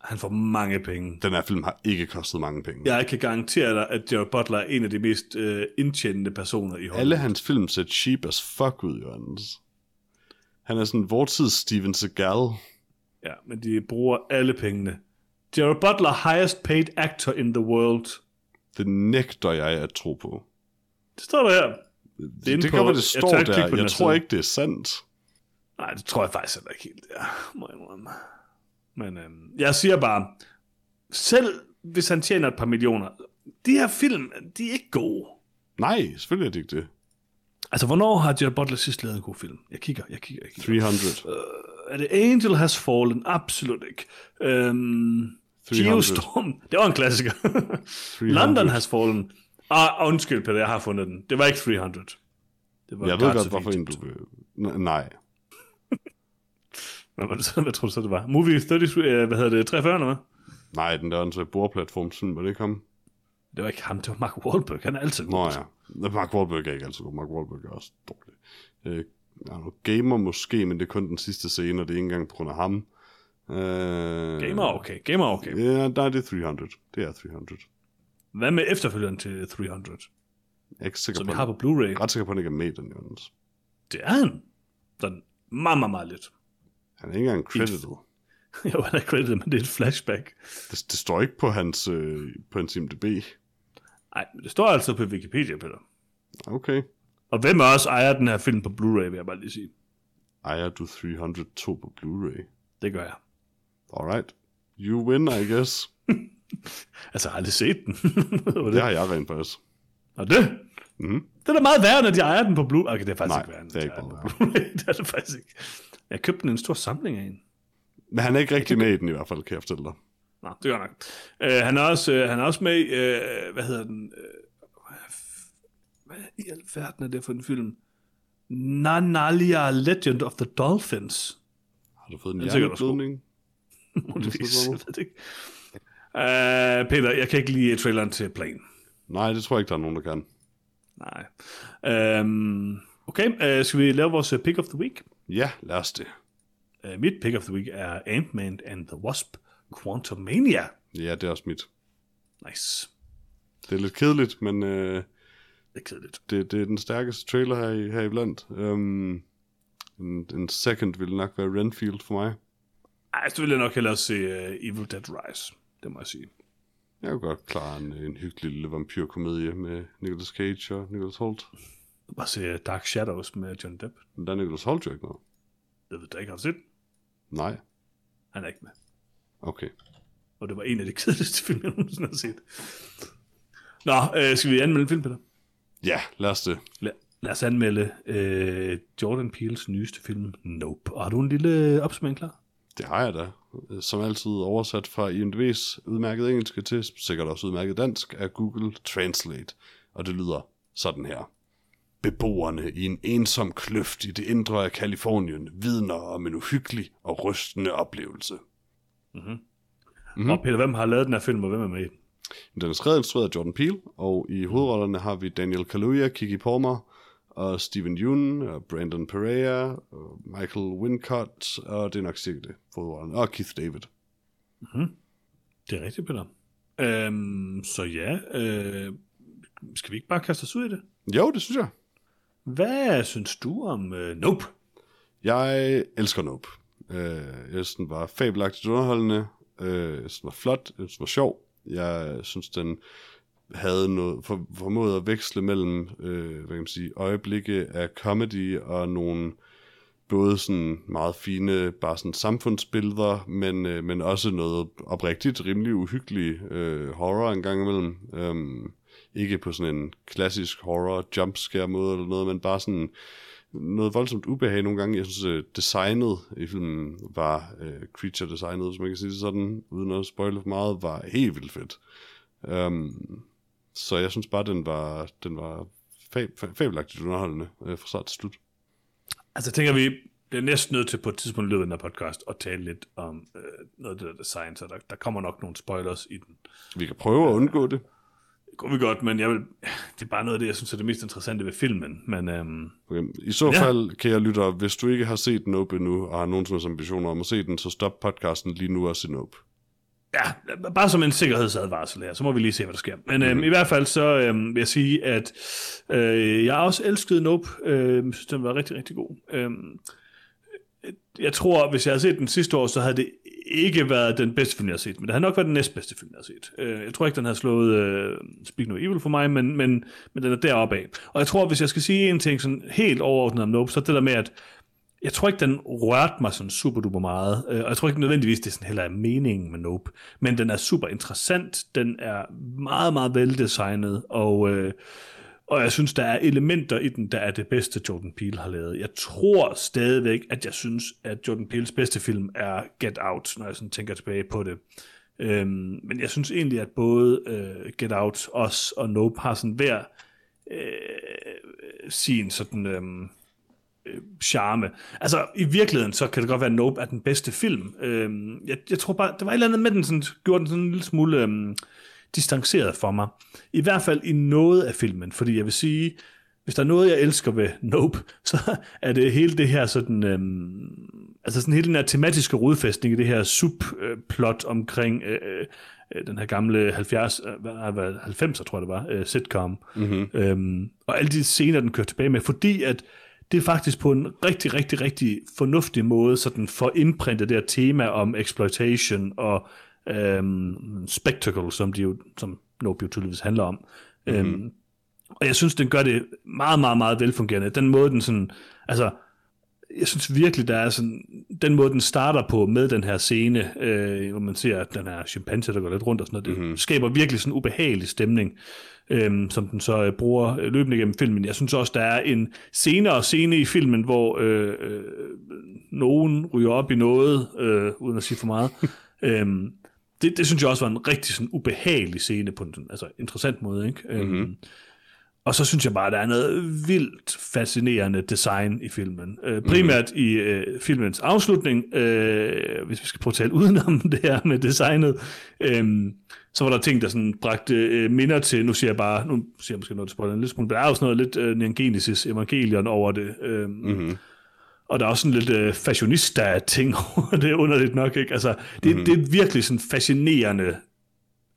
han får mange penge. Den her film har ikke kostet mange penge. Jeg kan garantere dig, at Jared Butler er en af de mest øh, indtjenende personer i Hollywood. Alle hans film ser cheap as fuck ud, Johannes. Han er sådan vortids Steven Seagal. Ja, men de bruger alle pengene. Jared Butler, highest paid actor in the world. Det nægter jeg at tro på. Det står der her. Det, det på- kan være, det jeg står klikke der. Jeg tror ikke, det er sandt. Nej, det tror jeg faktisk heller ikke helt, det er, må jeg. Men øhm, jeg siger bare, selv hvis han tjener et par millioner, de her film, de er ikke gode. Nej, selvfølgelig er det ikke det. Altså, hvornår har Jared Butler sidst lavet en god film? Jeg kigger, jeg kigger, jeg kigger. 300. Er det Angel Has Fallen? Absolut ikke. Øhm, 300. Geostorm, det var en klassiker. 300. London Has Fallen. Ah, undskyld, Peter, jeg har fundet den. Det var ikke 300. Det var Jeg ved godt, hvorfor en du Nej. Hvad, var det så? hvad tror du så, det var? Movie 30, øh, hvad hedder det, 43 eller hvad? Nej, den der så bordplatform, sådan var det ikke ham? Det var ikke ham, det var Mark Wahlberg. Han er altid god. Nå ja. Mark Wahlberg er ikke altid god. Mark Wahlberg er også dårlig. Øh, er gamer måske, men det er kun den sidste scene, og det er ikke engang på grund af ham. Øh, Gamer er okay. Gamer er okay. Ja, nej, det er 300. Det er 300. Hvad med efterfølgeren til 300? Jeg er ikke sikker Som på, vi har på jeg Blu-ray. er ret sikker på, at han ikke er med i den, Jonas. Det er han. Sådan meget, meget, meget lidt. Han er ikke engang credited. Jo, han er credited, men det er et flashback. Det, det står ikke på hans, øh, på hans IMDb. Nej, det står altså på Wikipedia, Peter. Okay. Og hvem af os ejer den her film på Blu-ray, vil jeg bare lige sige. Ejer du 302 på Blu-ray? Det gør jeg. Alright. You win, I guess. Altså, jeg har aldrig set den. Det det? har jeg rent faktisk. Og det? Mhm. Det er da meget værre, når de ejer den på Blu-ray. Okay, det er faktisk Nej, ikke værre, det er ikke Blu-ray. det er det faktisk ikke. Jeg købte den en stor samling af en. Men han er ikke rigtig med i den i hvert fald, kan jeg fortælle dig. Nå, det gør nok. Uh, han, er også, uh, han er også med i, uh, hvad hedder den, uh, hvad i alverden er det for en film? Nanalia Legend of the Dolphins. Har du fået en er hjerneblødning? Muligvis, jeg ved det ikke. Uh, Peter, jeg kan ikke lide traileren til Plane. Nej, det tror jeg ikke, der er nogen, der kan. Nej. Um, okay, uh, skal vi lave vores uh, pick of the week? Ja, lad os det. Uh, mit pick of the week er Ant-Man and the Wasp Quantumania. Ja, det er også mit. Nice. Det er lidt kedeligt, men øh, Det er kedeligt. Det, det er den stærkeste trailer her, i, her iblandt. Um, en, en second ville nok være Renfield for mig. Ej, så vil jeg nok hellere se uh, Evil Dead Rise. Det må jeg sige. Jeg kunne godt klare en, en hyggelig lille vampyrkomedie med Nicolas Cage og Nicolas Holt. Bare se Dark Shadows med John Depp. Men der er Nicolas Holt jo ikke noget. Det ved jeg ikke, har du set? Nej. Han er ikke med. Okay. Og det var en af de kedeligste film, jeg nogensinde har set. Nå, øh, skal vi anmelde en film, Peter? Ja, lad os det. Lad, lad os anmelde øh, Jordan Peels nyeste film, Nope. Og har du en lille opsummering klar? Det har jeg da. Som altid oversat fra IMDb's udmærket engelske til sikkert også udmærket dansk af Google Translate. Og det lyder sådan her. Beboerne i en ensom kløft i det indre af Kalifornien vidner om en uhyggelig og rystende oplevelse. Mm-hmm. Og Peter, hvem har lavet den her film, og hvem er med i den? Den er skrevet og instrueret af Jordan Peele, og i hovedrollerne har vi Daniel Kaluuya, Kiki Palmer, og Steven Yeun, og Brandon Pereira, og Michael Wincott, og det er nok cirka det, hovedrollerne, og Keith David. Det er rigtigt, Peter. Øhm, så ja, øh, skal vi ikke bare kaste os ud i det? Jo, det synes jeg. Hvad synes du om øh, Nope? Jeg elsker Nope. Øh, jeg synes, den var fabelagtigt underholdende. Øh, jeg synes, den var flot. Jeg synes, den var sjov. Jeg synes, den havde noget, for, formået at veksle mellem øh, hvad kan man sige, øjeblikke af comedy og nogle både sådan meget fine, bare sådan samfundsbilleder, men, øh, men også noget oprigtigt, rimelig uhyggelig øh, horror en gang imellem. Øhm, ikke på sådan en klassisk horror jumpscare måde eller noget, men bare sådan noget voldsomt ubehag nogle gange. Jeg synes, øh, designet i filmen var, øh, creature designet, hvis man kan sige det sådan, uden at spoile for meget, var helt vildt fedt. Um, så jeg synes bare, den var, den var fab, fab, fabelagtigt underholdende øh, fra start til slut. Altså tænker vi, det er næsten nødt til på et tidspunkt i løbet af den her podcast at tale lidt om øh, noget af det der design, så der, der kommer nok nogle spoilers i den. Vi kan prøve at undgå det. Det kunne vi godt, men jeg vil, det er bare noget af det, jeg synes er det mest interessante ved filmen. Men øhm, Okay. I så Ja. fald, kan jeg lytte, hvis du ikke har set Nope endnu, og har nogen som ambitioner om at se den, så stop podcasten lige nu og se Nope. Ja, bare som en sikkerhedsadvarsel her, så må vi lige se, hvad der sker. Men øhm, i hvert fald så øhm, vil jeg sige, at øh, jeg har også elsket Nope. Øh, synes, den var rigtig, rigtig god. Øhm, jeg tror, hvis jeg havde set den sidste år, så havde det ikke været den bedste film, jeg har set, men det havde nok været den næstbedste film, jeg har set. Øh, jeg tror ikke, den har slået øh, Speak No Evil for mig, men, men, men den er deroppe af. Og jeg tror, hvis jeg skal sige en ting sådan helt overordnet om Nope, så er det der med, at jeg tror ikke, den rørte mig sådan super duper meget, øh, og jeg tror ikke nødvendigvis, det sådan heller er meningen med Nope, men den er super interessant, den er meget, meget veldesignet, og, øh, og jeg synes, der er elementer i den, der er det bedste, Jordan Peele har lavet. Jeg tror stadigvæk, at jeg synes, at Jordan Peeles bedste film er Get Out, når jeg sådan tænker tilbage på det. Øhm, men jeg synes egentlig, at både øh, Get Out, Us og Nope har sådan hver øh, sin sådan... Øh, øh, charme. Altså, i virkeligheden, så kan det godt være, at Nope er den bedste film. Øhm, jeg, jeg tror bare, der var et eller andet med den, sådan, gjorde den sådan en lille smule øhm, distanceret for mig. I hvert fald i noget af filmen, fordi jeg vil sige, hvis der er noget, jeg elsker ved Nope, så er det hele det her sådan, øhm, altså sådan hele den her tematiske rodfæstning i det her subplot omkring øh, øh, den her gamle 70, øh, hvad, det været, 90'er, tror jeg det var, øh, sitcom. Mm-hmm. Øhm, og alle de scener, den kører tilbage med, fordi at det er faktisk på en rigtig, rigtig, rigtig fornuftig måde, så den får indprintet det her tema om exploitation og øhm, spectacle, som, de jo, som Nope jo tydeligvis handler om. Mm-hmm. Øhm, og jeg synes, den gør det meget, meget, meget velfungerende. Den måde, den sådan, altså, jeg synes virkelig, der er sådan, den måde, den starter på med den her scene, øh, hvor man ser, at den her chimpanse, der går lidt rundt og sådan noget, det mm-hmm. skaber virkelig sådan en ubehagelig stemning, øh, som den så øh, bruger øh, løbende gennem filmen. Jeg synes også, der er en senere scene i filmen, hvor øh, øh, nogen ryger op i noget, øh, uden at sige for meget. øhm, det, det synes jeg også var en rigtig sådan ubehagelig scene på en altså, interessant måde, ikke? Mm-hmm. Øhm, og så synes jeg bare, at der er noget vildt fascinerende design i filmen. Øh, primært mm. i øh, filmens afslutning, øh, hvis vi skal prøve at tale udenom det her med designet, øh, så var der ting, der sådan bragte øh, minder til, nu siger jeg bare, nu siger jeg måske noget til spoileren, en lille smule, men der er også noget lidt øh, Neon Genesis evangelion over det. Øh, mm-hmm. Og der er også sådan lidt øh, fashionista-ting over det, underligt nok, ikke? Altså, det, mm-hmm. det er virkelig sådan fascinerende,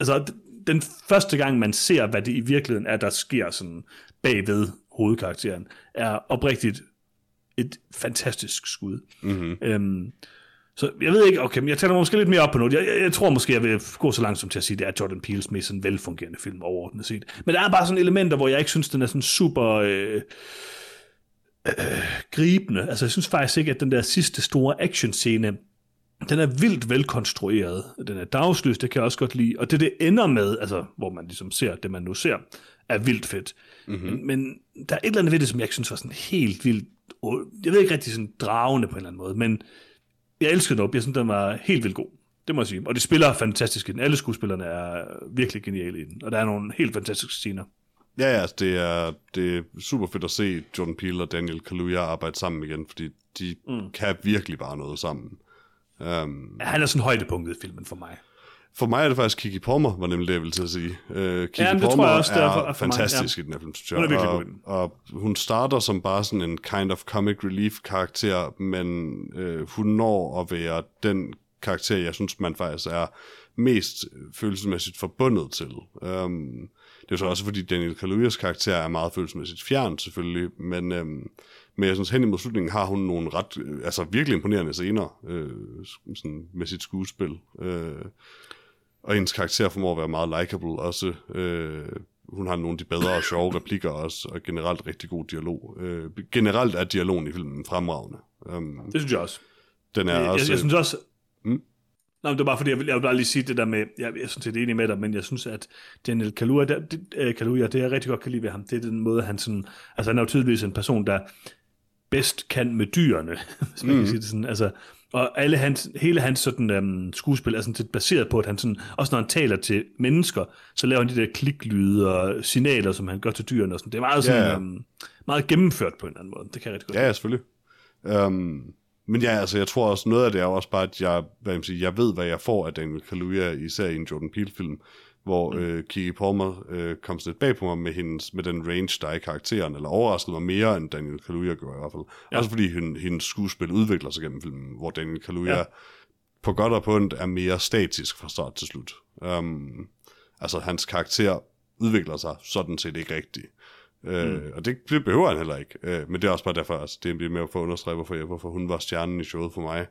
altså, den første gang, man ser, hvad det i virkeligheden er, der sker sådan bagved hovedkarakteren, er oprigtigt et fantastisk skud. Mm-hmm. Øhm, så jeg ved ikke, okay, men jeg tager måske lidt mere op på noget. Jeg, jeg, jeg tror måske, jeg vil gå så langt som til at sige, at det er Jordan Peele's mest sådan velfungerende film overordnet set. Men der er bare sådan elementer, hvor jeg ikke synes, den er sådan super øh, øh, gribende. Altså jeg synes faktisk ikke, at den der sidste store actionscene, den er vildt velkonstrueret. Den er dagsløs, det kan jeg også godt lide. Og det, det ender med, altså hvor man ligesom ser det, man nu ser, er vildt fedt. Mm-hmm. Men, men der er et eller andet ved det, som jeg synes var sådan helt vildt, jeg ved ikke rigtig sådan dragende på en eller anden måde, men jeg elskede den op. Jeg synes, den var helt vildt god. Det må jeg sige. Og de spiller fantastisk i den. Alle skuespillerne er virkelig geniale i den. Og der er nogle helt fantastiske scener. Ja, ja, altså, det er, det er super fedt at se Jordan Peele og Daniel Kaluuya arbejde sammen igen, fordi de mm. kan virkelig bare noget sammen. Um, han er sådan højdepunktet i filmen for mig. For mig er det faktisk Kiki Palmer, var nemlig det, jeg ville til at sige. Uh, Kiki ja, Palmer også, er, er fantastisk ja. i den her film, synes jeg. Hun er virkelig og, god og hun starter som bare sådan en kind of comic relief karakter, men uh, hun når at være den karakter, jeg synes, man faktisk er mest følelsesmæssigt forbundet til. Um, det er så også fordi Daniel Kaluuyas karakter er meget følelsesmæssigt fjern selvfølgelig, men, um, men jeg synes hen imod slutningen har hun nogle ret, altså virkelig imponerende scener øh, sådan med sit skuespil. Øh, og hendes karakter formår at være meget likable også. Øh, hun har nogle af de bedre og sjove replikker også, og generelt rigtig god dialog. Øh, generelt er dialogen i filmen fremragende. Um, det synes jeg også. Den er jeg, også... Jeg, jeg synes også... Mm? Nej, det var bare fordi, jeg vil, jeg vil bare lige sige det der med, jeg, jeg er sådan set enig med dig, men jeg synes, at Daniel Kaluuya, det, det, uh, Kaluuya, det jeg rigtig godt kan lide ved ham, det er den måde, han sådan, altså han er jo tydeligvis en person, der bedst kan med dyrene, hvis man mm. kan sige det sådan, altså, og alle hans, hele hans sådan, um, skuespil er sådan baseret på, at han sådan, også når han taler til mennesker, så laver han de der kliklyde og signaler, som han gør til dyrene. Og sådan. Det er meget, sådan, ja, ja. Um, meget gennemført på en eller anden måde. Det kan jeg rigtig godt Ja, ja selvfølgelig. Um, men ja, altså, jeg tror også, noget af det er også bare, at jeg, hvad jeg, sige, jeg ved, hvad jeg får af Daniel Kaluuya, især i en Jordan Peele-film hvor mm. øh, Kiki Palmer øh, kom lidt bag på mig med, hendes, med den range, der er i karakteren, eller overraskede mig mere, end Daniel Kaluuya gjorde i hvert fald. Ja. Også fordi hun, hendes skuespil udvikler sig gennem filmen, hvor Daniel Kaluuya ja. på godt og på ondt er mere statisk fra start til slut. Um, altså, hans karakter udvikler sig sådan set ikke rigtigt. Øh, mm. og det, det behøver han heller ikke. Uh, men det er også bare derfor, altså, det er mere for at understrege, hvorfor, jeg, hvorfor hun var stjernen i showet for mig.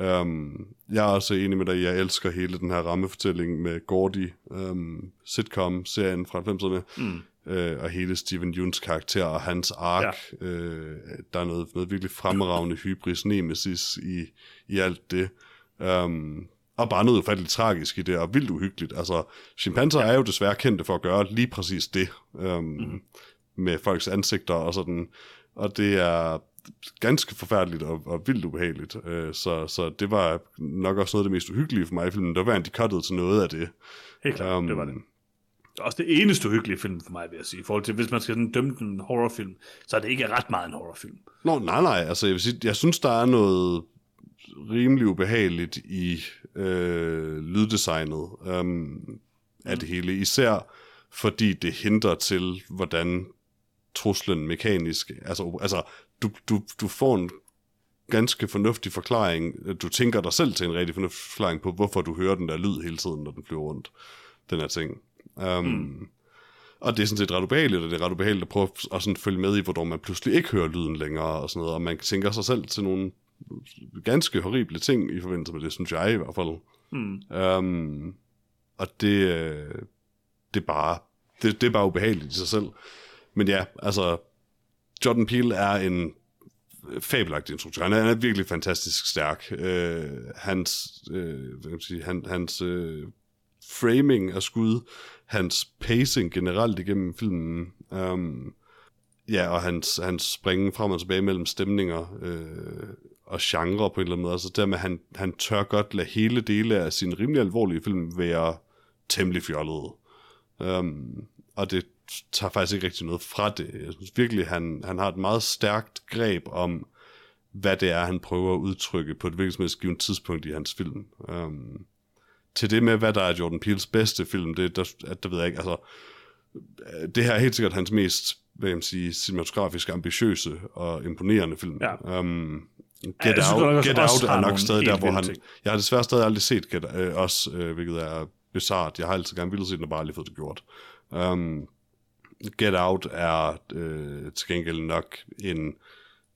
Um, jeg er også enig med dig, jeg elsker hele den her rammefortælling med Gordy, um, sitcom-serien fra 90'erne, mm. uh, og hele Steven Juns karakter og hans ark. Ja. Uh, der er noget, noget virkelig fremragende hybris nemesis i, i alt det. Um, og bare noget ufatteligt tragisk i det, og vildt uhyggeligt. Altså, chimpanser ja. er jo desværre kendte for at gøre lige præcis det, um, mm. med folks ansigter og sådan. Og det er, ganske forfærdeligt og, og vildt ubehageligt. Øh, så, så det var nok også noget af det mest uhyggelige for mig i filmen. Der var de cuttet til noget af det. Helt klart, um, det var det. Det er også det eneste uhyggelige film for mig, vil jeg sige. I forhold til, hvis man skal sådan dømme en horrorfilm, så er det ikke ret meget en horrorfilm. Nå, nej, nej. Altså, jeg, vil sige, jeg synes, der er noget rimelig ubehageligt i øh, lyddesignet um, af det hele. Især fordi det hindrer til, hvordan truslen mekanisk, altså, altså du, du, du får en ganske fornuftig forklaring. Du tænker dig selv til en rigtig fornuftig forklaring på, hvorfor du hører den der lyd hele tiden, når den flyver rundt. Den her ting. Um, mm. Og det er sådan set ret ubehageligt, og det er ret ubehageligt at prøve at sådan følge med i, hvor man pludselig ikke hører lyden længere og sådan noget, og man tænker sig selv til nogle ganske horrible ting i forbindelse med det, synes jeg i hvert fald. Mm. Um, og det, øh, det er bare det, det er bare ubehageligt i sig selv. Men ja, altså Jordan Peele er en fabelagtig instruktør. Han er, han er virkelig fantastisk stærk. Øh, hans, øh, hvad kan man sige, han, hans øh, framing af skud, hans pacing generelt igennem filmen, um, ja, og hans, hans springen frem og tilbage mellem stemninger øh, og genre på en eller anden måde. Altså dermed, han, han tør godt lade hele dele af sin rimelig alvorlige film være temmelig fjollede. Um, øhm, og det tager faktisk ikke rigtig noget fra det. Jeg synes virkelig, han, han har et meget stærkt greb om, hvad det er, han prøver at udtrykke på et hvilket som helst givet tidspunkt i hans film. Um, til det med, hvad der er Jordan Peels bedste film, det, der, der ved jeg ikke, altså, det her er helt sikkert hans mest, hvad jeg sige, cinematografisk ambitiøse og imponerende film. Ja. Um, Get ja, Out, synes, Get Out er nok stadig der, hvor han... Ting. Jeg har desværre stadig aldrig set Get, uh, os, uh, hvilket er bizart. Jeg har altid gerne ville se den, og bare aldrig fået det gjort. Um, Get Out er øh, til gengæld nok en,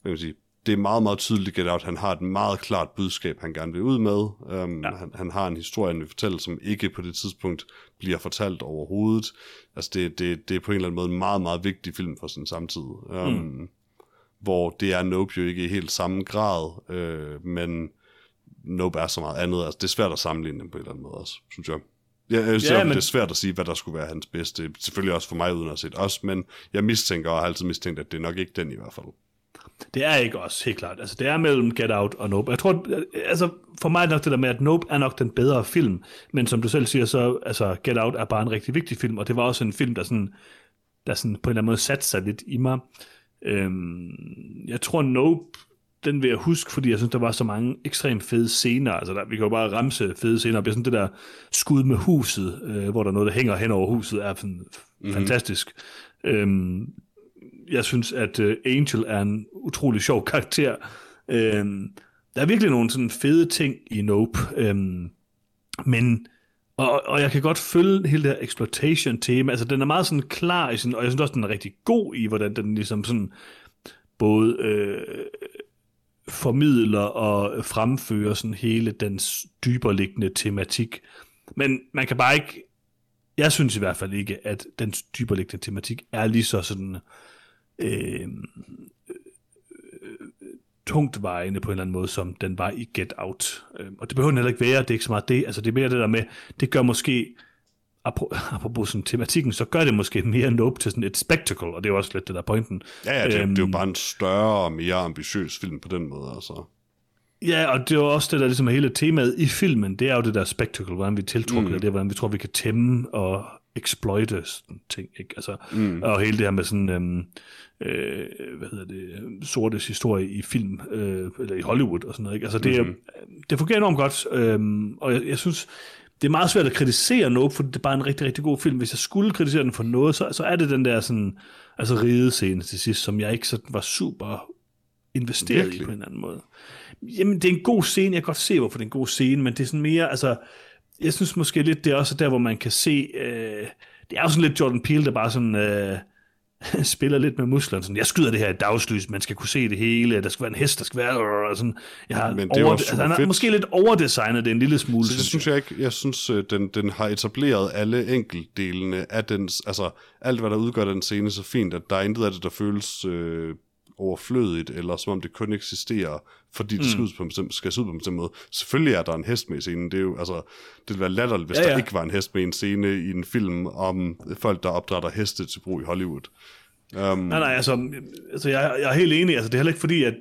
hvad kan man sige, det er meget, meget tydeligt Get Out. Han har et meget klart budskab, han gerne vil ud med. Um, ja. han, han har en historie, han vil fortælle, som ikke på det tidspunkt bliver fortalt overhovedet. Altså det, det, det er på en eller anden måde en meget, meget vigtig film for sin samtid. Um, mm. Hvor det er Nope jo ikke i helt samme grad, øh, men Nope er så meget andet. Altså det er svært at sammenligne dem på en eller anden måde også, synes jeg. Ja, jeg synes, ja, men... det er svært at sige, hvad der skulle være hans bedste. Selvfølgelig også for mig, uden at have set os, men jeg mistænker og har altid mistænkt, at det er nok ikke den i hvert fald. Det er ikke også, helt klart. Altså, det er mellem Get Out og Nope. Jeg tror, altså, for mig er nok det der med, at Nope er nok den bedre film, men som du selv siger, så altså, Get Out er bare en rigtig vigtig film, og det var også en film, der sådan, der sådan på en eller anden måde satte sig lidt i mig. Øhm, jeg tror, Nope den vil jeg huske, fordi jeg synes, der var så mange ekstremt fede scener. Altså, der, vi kan jo bare ramse fede scener. Det sådan det der skud med huset, øh, hvor der er noget, der hænger hen over huset, er sådan mm-hmm. fantastisk. Øhm, jeg synes, at uh, Angel er en utrolig sjov karakter. Øhm, der er virkelig nogle sådan fede ting i Nope. Øhm, men og, og jeg kan godt følge hele det her exploitation-tema. Altså, den er meget sådan klar i sin, og jeg synes også, den er rigtig god i, hvordan den ligesom sådan både øh, formidler og fremfører sådan hele dens dyberliggende tematik. Men man kan bare ikke, jeg synes i hvert fald ikke, at den dyberliggende tematik er lige så sådan øh, tungt vejende på en eller anden måde, som den var i Get Out. Øh, og det behøver den heller ikke være, det er ikke så meget det. Altså det er mere det der med, det gør måske apropos sådan tematikken, så gør det måske mere Nope til sådan et spectacle, og det er jo også lidt det der pointen. Ja, ja det, øhm, det er jo bare en større og mere ambitiøs film på den måde, altså. Ja, og det er jo også det, der ligesom er hele temaet i filmen, det er jo det der spectacle, hvordan vi tiltrukker mm. det, det, hvordan vi tror, vi kan tæmme og exploite sådan ting, ikke? Altså, mm. og hele det her med sådan, øhm, øh, hvad hedder det, sortes historie i film, øh, eller i Hollywood og sådan noget, ikke? Altså, det, mm-hmm. det fungerer enormt godt, øhm, og jeg, jeg synes, det er meget svært at kritisere Nope, for det er bare en rigtig, rigtig god film. Hvis jeg skulle kritisere den for noget, så, så er det den der sådan, altså ridescene til sidst, som jeg ikke sådan var super investeret Virkelig? i på en anden måde. Jamen, det er en god scene. Jeg kan godt se, hvorfor det er en god scene, men det er sådan mere, altså, jeg synes måske lidt, det er også der, hvor man kan se, øh, det er jo sådan lidt Jordan Peele, der bare sådan, øh, spiller lidt med musklerne. Sådan, jeg skyder det her i dagslys, man skal kunne se det hele, der skal være en hest, der skal være... Og sådan, jeg har Men det over, altså, han har måske lidt overdesignet det en lille smule. Så det synes jeg ikke. Jeg synes, øh, den, den har etableret alle enkeltdelene af den... Altså, alt hvad der udgør den scene så fint, at der er intet af det, der føles øh, overflødigt, eller som om det kun eksisterer, fordi det mm. skal, på en bestemt, skal se ud på en bestemt måde. Selvfølgelig er der en hest med i scenen. Det, er jo, altså, det ville være latterligt, hvis ja, ja. der ikke var en hest med i en scene i en film om folk, der opdrætter heste til brug i Hollywood. Um, nej, nej, altså, altså jeg, jeg er helt enig. Altså, det er heller ikke fordi, at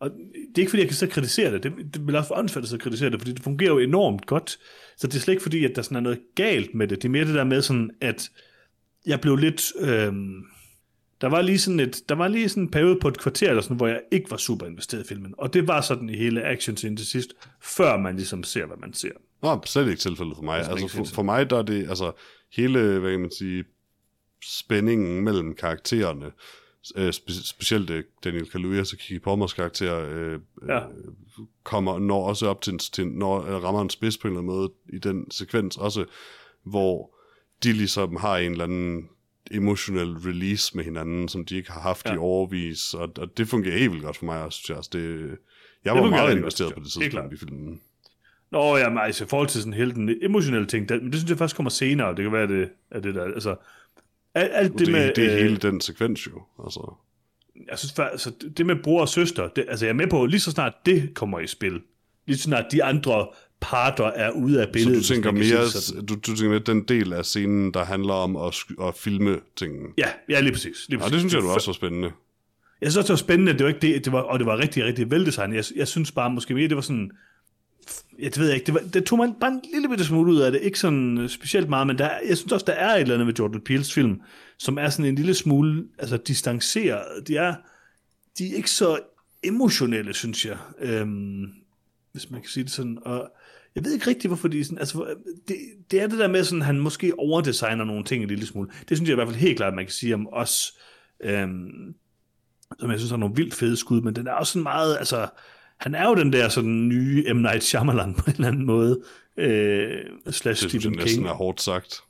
og det er ikke fordi, jeg kan så kritisere det. Det, det også være åndssvagt at kritisere det, fordi det fungerer jo enormt godt. Så det er slet ikke fordi, at der sådan er noget galt med det. Det er mere det der med sådan, at jeg blev lidt... Øhm, der var lige sådan et, der var lige sådan en periode på et kvarter, eller sådan, hvor jeg ikke var super investeret i filmen. Og det var sådan i hele action til sidst, før man ligesom ser, hvad man ser. Nå, slet ikke tilfældet for mig. Altså, for, for, mig, der er det, altså, hele, hvad kan man sige, spændingen mellem karaktererne, øh, spe- specielt øh, Daniel Kaluuya og Kiki Palmers karakter, øh, ja. øh, kommer, når også op til, til når øh, rammer en spids på en eller anden måde i den sekvens også, hvor de ligesom har en eller anden emotional release med hinanden, som de ikke har haft ja. i overvis, og, og det fungerer helt vildt godt for mig også, synes jeg. Altså, det, jeg var det meget investeret på det tidspunkt i filmen. Nå, ja, men altså, i forhold til sådan hele den emotionelle ting, det, men det synes jeg først kommer senere, det kan være, det er det der, altså, alt, alt det, det, med... Det er øh, hele den sekvens jo, altså. Jeg synes, altså, det med bror og søster, det, altså jeg er med på, lige så snart det kommer i spil, lige så snart de andre parter er ude af billedet. Så du tænker mere, du, du tænker mere den del af scenen, der handler om at, at filme tingene? Ja, ja lige præcis. Lige præcis. Ja, det synes jeg, du også var spændende. Jeg synes også, det var spændende, det var ikke det, det var, og det var rigtig, rigtig veldesignet. Jeg, jeg synes bare måske mere, det var sådan, jeg ved ikke, det, var, det tog man bare en lille bitte smule ud af det, ikke sådan øh, specielt meget, men der, jeg synes også, der er et eller andet med Jordan Peele's film, som er sådan en lille smule altså, distanceret. De er, de er ikke så emotionelle, synes jeg, øhm, hvis man kan sige det sådan, og jeg ved ikke rigtigt, hvorfor de sådan, altså, det, det er det der med, sådan, han måske overdesigner nogle ting en lille smule. Det synes jeg i hvert fald helt klart, man kan sige om os, øhm, som jeg synes har nogle vildt fede skud, men den er også sådan meget, altså, han er jo den der sådan nye M. Night Shyamalan på en eller anden måde, øh, slash Det Stephen næsten King. er hårdt sagt.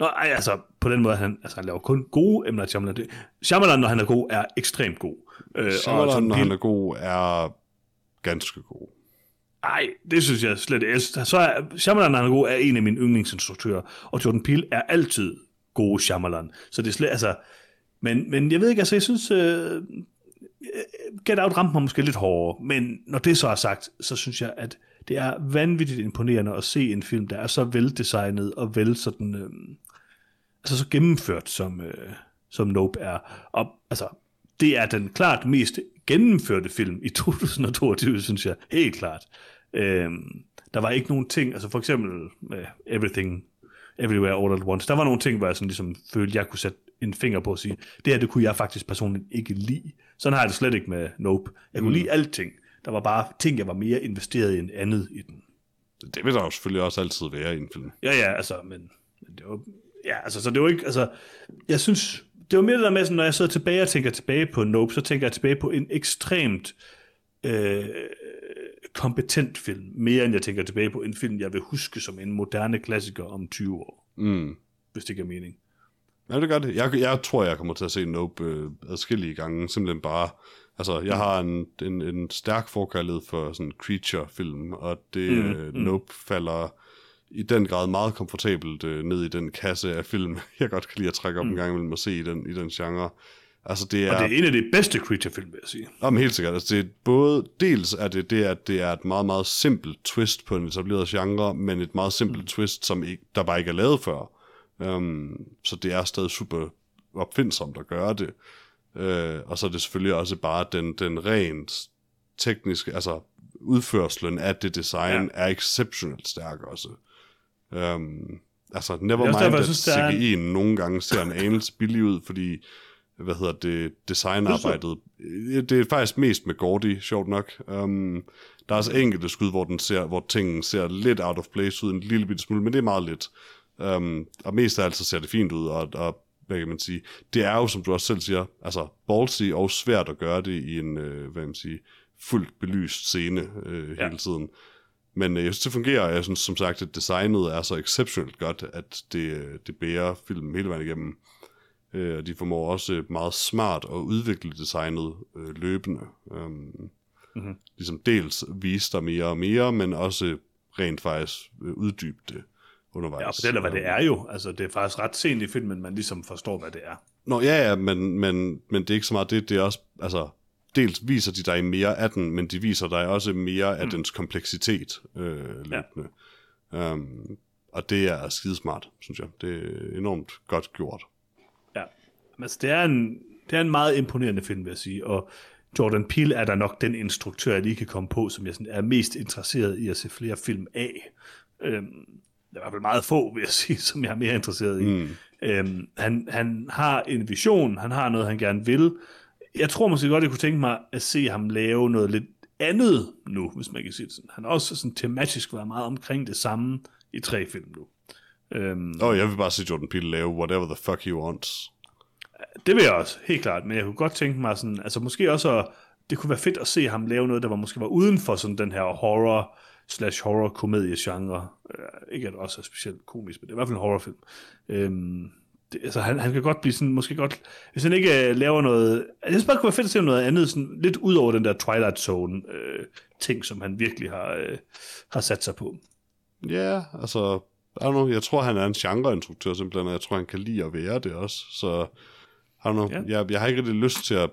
Nå, ej, altså, på den måde, han, altså, han laver kun gode M. Night Shyamalan. Det- Shyamalan, når han er god, er ekstremt god. Øh, Shyamalan, Jordan når han er god, er ganske god. Ej, det synes jeg slet ikke. Så er Shyamalan, han er god, er en af mine yndlingsinstruktører, og Jordan Peele er altid gode Shyamalan. Så det er slet, altså... Men, men jeg ved ikke, altså jeg synes, uh, Get Out ramte mig måske lidt hårdere, men når det så er sagt, så synes jeg, at det er vanvittigt imponerende at se en film, der er så veldesignet og vel sådan, øh, altså så gennemført, som, øh, som Nope er. Og altså, det er den klart mest gennemførte film i 2022, synes jeg, helt klart. Øhm, der var ikke nogen ting, altså for eksempel med Everything, Everywhere All at Once, der var nogle ting, hvor jeg sådan ligesom følte, jeg kunne sætte en finger på at sige, det her, det kunne jeg faktisk personligt ikke lide. Sådan har jeg det slet ikke med Nope. Jeg kunne mm. lide alting. Der var bare ting, jeg var mere investeret i end andet i den. Det vil der jo selvfølgelig også altid være i en film. Ja, ja, altså, men, men det var, ja, altså, så det var ikke, altså, jeg synes, det var mere det der med, sådan, når jeg sidder tilbage og tænker tilbage på Nope, så tænker jeg tilbage på en ekstremt øh, kompetent film, mere end jeg tænker tilbage på en film, jeg vil huske som en moderne klassiker om 20 år, Mm. hvis det giver mening. Ja, det gør det. Jeg, jeg tror, jeg kommer til at se Nope øh, adskillige gange. Simpelthen bare... Altså, jeg har en, en, en stærk forkærlighed for sådan creature-film, og det mm, øh, Nope falder i den grad meget komfortabelt øh, ned i den kasse af film, jeg godt kan lide at trække op mm. en gang imellem og se i den, i den genre. Altså, det er... Og det er en af de bedste creature-film, vil jeg sige. Jamen, helt sikkert. Altså, det er både, dels er det det, at det er et meget, meget simpelt twist på en etableret genre, men et meget simpelt mm. twist, som ikke, der bare ikke er lavet før. Um, så det er stadig super opfindsomt at gøre det. Uh, og så er det selvfølgelig også bare den, den rent tekniske, altså udførslen af det design ja. er exceptionelt stærk også. Um, altså, never Det er også mind, derfor, jeg at synes, der er en- CGI'en nogle gange ser en anelse billig ud, fordi hvad hedder det, designarbejdet. Det er faktisk mest med Gordy, sjovt nok. Um, der er også enkelte skud, hvor, den ser, hvor tingene ser lidt out of place ud, en lille bitte smule, men det er meget lidt. Um, og mest af alt så ser det fint ud, og, og hvad kan man sige, det er jo, som du også selv siger, altså ballsy og svært at gøre det i en, øh, hvad kan man sige, fuldt belyst scene øh, Ja. hele tiden. Men øh, jeg synes, det fungerer, og jeg synes som sagt, at designet er så exceptionelt godt, at det, øh, det bærer filmen hele vejen igennem. Øh, og de formår også øh, meget smart at udvikle designet øh, løbende. Um, mm-hmm. Ligesom dels vise dig mere og mere, men også rent faktisk øh, uddybe det undervejs. Ja, og fortæller, hvad det er jo. Altså, det er faktisk ret sent i filmen, man ligesom forstår, hvad det er. Nå, ja, ja, men, men, men det er ikke så meget det. Det er også, altså, dels viser de dig mere af den, men de viser dig også mere af mm. dens kompleksitet øh, løbende. Ja. Um, og det er skidesmart, synes jeg. Det er enormt godt gjort. Ja. Men Altså, det er en, det er en meget imponerende film, vil jeg sige. Og Jordan Peele er der nok den instruktør, jeg lige kan komme på, som jeg sådan er mest interesseret i at se flere film af. Øhm, der er i hvert fald meget få, vil jeg sige, som jeg er mere interesseret i. Mm. Øhm, han, han har en vision, han har noget, han gerne vil. Jeg tror måske godt, jeg kunne tænke mig at se ham lave noget lidt andet nu, hvis man kan sige det sådan. Han har også sådan tematisk været meget omkring det samme i tre film nu. Øhm, Og jeg vil bare se Jordan Peele lave whatever the fuck he wants. Det vil jeg også, helt klart. Men jeg kunne godt tænke mig sådan, altså måske også, at, det kunne være fedt at se ham lave noget, der var måske var uden for sådan den her horror slash horror komedie genre. Øh, ikke at det også er specielt komisk, men det er i hvert fald en horrorfilm. Øhm, det, altså han, han kan godt blive sådan, måske godt, hvis han ikke øh, laver noget, jeg synes bare, det kunne være fedt at se noget andet, sådan lidt ud over den der Twilight Zone øh, ting, som han virkelig har, øh, har sat sig på. Ja, yeah, altså, I don't know, jeg tror, han er en genreinstruktør simpelthen, og jeg tror, han kan lide at være det også. Så, I don't know, Ja. jeg, jeg har ikke rigtig lyst til at,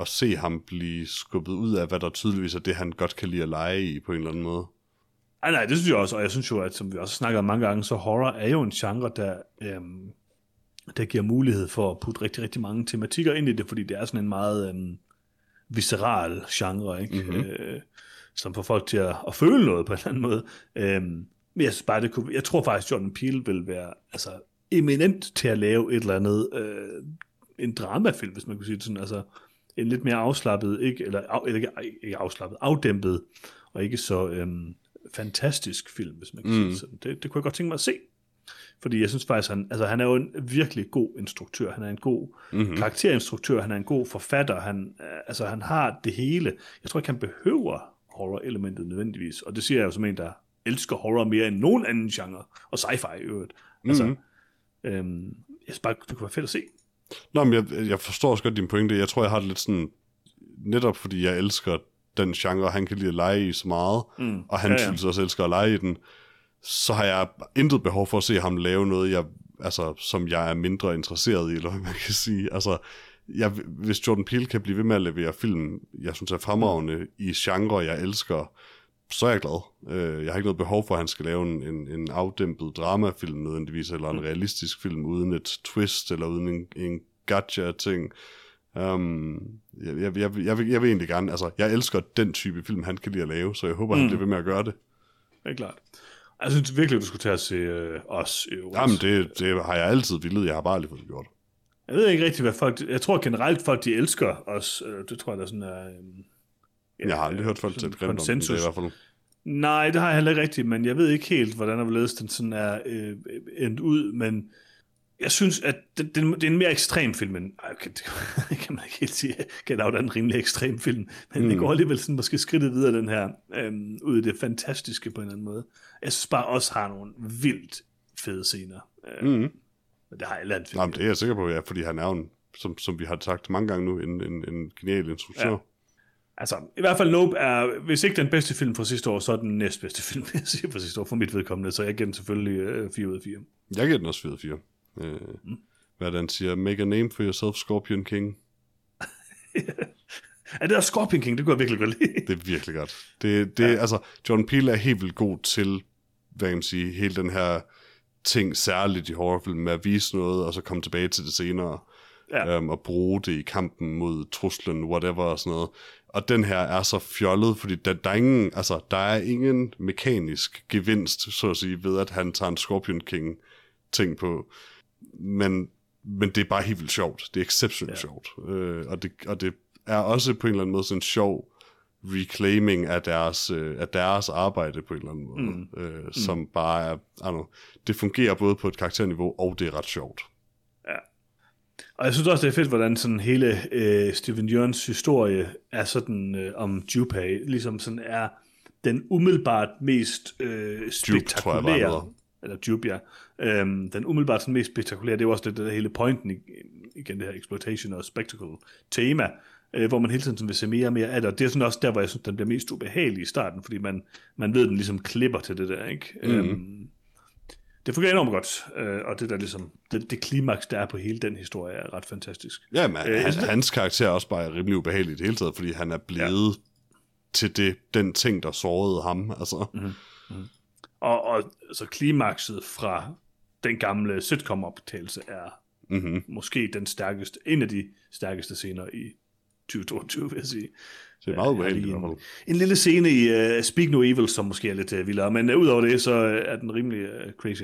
at se ham blive skubbet ud af, hvad der tydeligvis er det, han godt kan lide at lege i på en eller anden måde. Ej, nej, det synes jeg også, og jeg synes jo, at som vi også snakker om mange gange, så horror er jo en genre, der, øhm, der giver mulighed for at putte rigtig, rigtig mange tematikker ind i det, fordi det er sådan en meget øhm, visceral genre, ikke? Mm-hmm. Øh, som får folk til at, at føle noget på en eller anden måde. Øhm, men jeg synes bare, det kunne, jeg tror faktisk, Jordan Peele vil være altså, eminent til at lave et eller andet, øh, en dramafilm, hvis man kunne sige det sådan, altså en lidt mere afslappet, ikke, eller, af, eller ikke, ikke afslappet, afdæmpet, og ikke så øhm, fantastisk film, hvis man kan mm. sige det sådan. Det, det kunne jeg godt tænke mig at se. Fordi jeg synes faktisk, han, altså, han er jo en virkelig god instruktør. Han er en god mm-hmm. karakterinstruktør. Han er en god forfatter. Han, øh, altså, han har det hele. Jeg tror ikke, han behøver horror-elementet nødvendigvis. Og det siger jeg jo som en, der elsker horror mere end nogen anden genre, og sci-fi i øvrigt. Altså, Mhm. øhm, jeg synes bare, det kunne være fedt at se. Nå, men jeg, jeg forstår også godt din pointe. Jeg tror, jeg har det lidt sådan, netop fordi jeg elsker den genre, han kan lide at lege i så meget, Mm. og han ja. ja. synes også elsker at lege i den, så har jeg intet behov for at se ham lave noget, jeg, altså, som jeg er mindre interesseret i, eller hvad man kan sige. Altså, jeg, hvis Jordan Peele kan blive ved med at levere film, jeg synes er fremragende i genre, jeg elsker, så er jeg glad. Øh, Jeg har ikke noget behov for, at han skal lave en, en, en afdæmpet dramafilm nødvendigvis, eller en realistisk film uden et twist, eller uden en, en gotcha-ting. Um, jeg, jeg, jeg, jeg, vil, jeg vil egentlig gerne, altså, jeg elsker den type film, han kan lide at lave, så jeg håber, mm. han bliver ved med at gøre det. Det er klart. Jeg synes virkelig, du skulle tage at se øh, os. Øh, Jamen, det, det har jeg altid villet, jeg har bare aldrig fået det gjort. Jeg ved ikke rigtig, hvad folk... Jeg tror generelt, folk de elsker os. Øh, Det tror jeg, der er sådan er... øhm, Jeg har aldrig hørt folk til grimt om det, i hvert fald. Nej, det har jeg heller ikke rigtigt, men jeg ved ikke helt, hvordan og hvorledes den sådan er øh, endt ud, men jeg synes, at det, det, det er en mere ekstrem film, end, okay, det kan man ikke helt sige, Get Out er en rimelig ekstrem film, men mm. det går alligevel sådan måske skridtet videre, den her, øhm, ud i det fantastiske på en eller anden måde. Jeg synes bare også har nogle vildt fede scener. Øh, Mm. men det har alle andet film. Jamen, det er jeg sikker på, ja, fordi han er jo en, som, som vi har sagt mange gange nu, en, en, en genial instruktør. Ja. Altså, i hvert fald Nope er, hvis ikke den bedste film fra sidste år, så er den næstbedste film, jeg siger fra sidste år, for mit vedkommende, så jeg giver den selvfølgelig øh, 4 ud af 4. Jeg giver den også 4 4. Øh, mm. Hvad er han siger? Make a name for yourself, Scorpion King. Er det også Scorpion King? Det kunne jeg virkelig godt lide. Det er virkelig godt. Det, det, ja. altså, John Peele er helt vildt god til, hvad kan man sige, hele den her ting, særligt i horrorfilm, med at vise noget, og så komme tilbage til det senere, ja. øhm, og bruge det i kampen mod truslen, whatever og sådan noget. Og den her er så fjollet, fordi der, der, er ingen, altså, der er ingen mekanisk gevinst, så at sige, ved at han tager en Scorpion King ting på. Men, men det er bare helt vildt sjovt. Det er exceptionelt Ja. ja. sjovt. Øh, og, det, og det er også på en eller anden måde sådan en sjov reclaiming af deres, øh, af deres arbejde på en eller anden måde, mm. Øh, som mm. bare er, know, det fungerer både på et karakterniveau, og det er ret sjovt. Og jeg synes også, det er fedt, hvordan sådan hele øh, Steven Jørgens historie er sådan øh, om Junpei, ligesom sådan er den umiddelbart mest øh, tror jeg eller Jupe, ja, øhm, den umiddelbart sådan mest spektakulære, det er jo også det, det der hele pointen, i- igen det her exploitation og spectacle tema, øh, hvor man hele tiden sådan vil se mere og mere af det, og det er sådan også der, hvor jeg synes, den bliver mest ubehagelig i starten, fordi man, man ved, den ligesom klipper til det der, ikke? Mm. Øhm, det fungerer enormt godt, øh, og det der ligesom, det, det klimaks, der er på hele den historie, er ret fantastisk. Ja, men Øh, han, synes- hans karakter er også bare rimelig ubehagelig i det hele taget, fordi han er blevet ja. til det, den ting, der sårede ham. Altså. Mm. Og, og så klimakset fra den gamle sitcom-optagelse er Mm-hmm. måske den stærkeste, en af de stærkeste scener i 2022, vil jeg sige. Det er meget ubehageligt i hvert fald. En lille scene i uh, Speak No Evil, som måske er lidt uh, vildere, men uh, udover det, så uh, er den rimelig uh, crazy.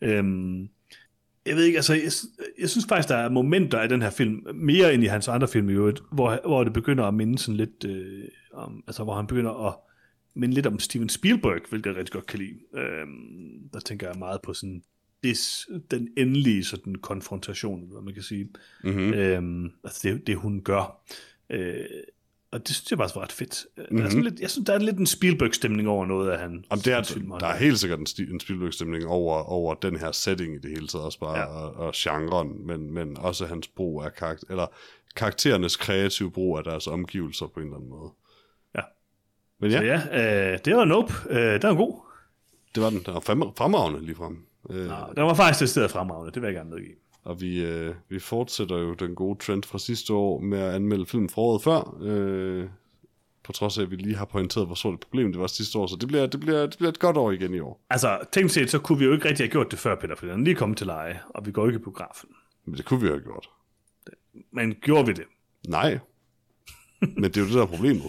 Um, jeg ved ikke, altså, jeg, jeg synes faktisk, der er momenter af den her film, mere end i hans andre film i øvrigt, hvor, hvor det begynder at minde sådan lidt, øh, om, altså hvor han begynder at minde lidt om Steven Spielberg, hvilket jeg rigtig godt kan lide. Øhm, der tænker jeg meget på sådan this, den endelige sådan konfrontation, hvad man kan sige. Mm-hmm. Øhm, altså det, det hun gør. Øh, og det synes jeg faktisk var ret fedt. Mm-hmm. Der er Mhm. sådan lidt, jeg synes, der er lidt en Spielberg-stemning over noget af han. Jamen, det er, film, der er helt sikkert en, en Spielberg-stemning over, over den her setting i det hele taget, også bare, ja. og, og genren, men, men også hans brug af karakter, eller karakterernes kreative brug af deres omgivelser på en eller anden måde. Ja. Men Så ja, ja, øh, det var Nope. Øh, den var god. det var den. Den var frem- fremragende ligefrem. Øh, Nå, den var faktisk det sted fremragende, det vil jeg gerne medgive. Og vi, øh, vi fortsætter jo den gode trend fra sidste år med at anmelde film fra året før. Øh, på trods af, at vi lige har pointeret, hvor stort et problem det var sidste år. Så det bliver, det bliver, det bliver et godt år igen i år. Altså, tænkt set, så kunne vi jo ikke rigtig have gjort det før, Peter, for den lige kommet til leje, og vi går ikke i biografen. Men det kunne vi jo have gjort. Men gjorde vi det? Nej. Men det er jo det, der er problemet.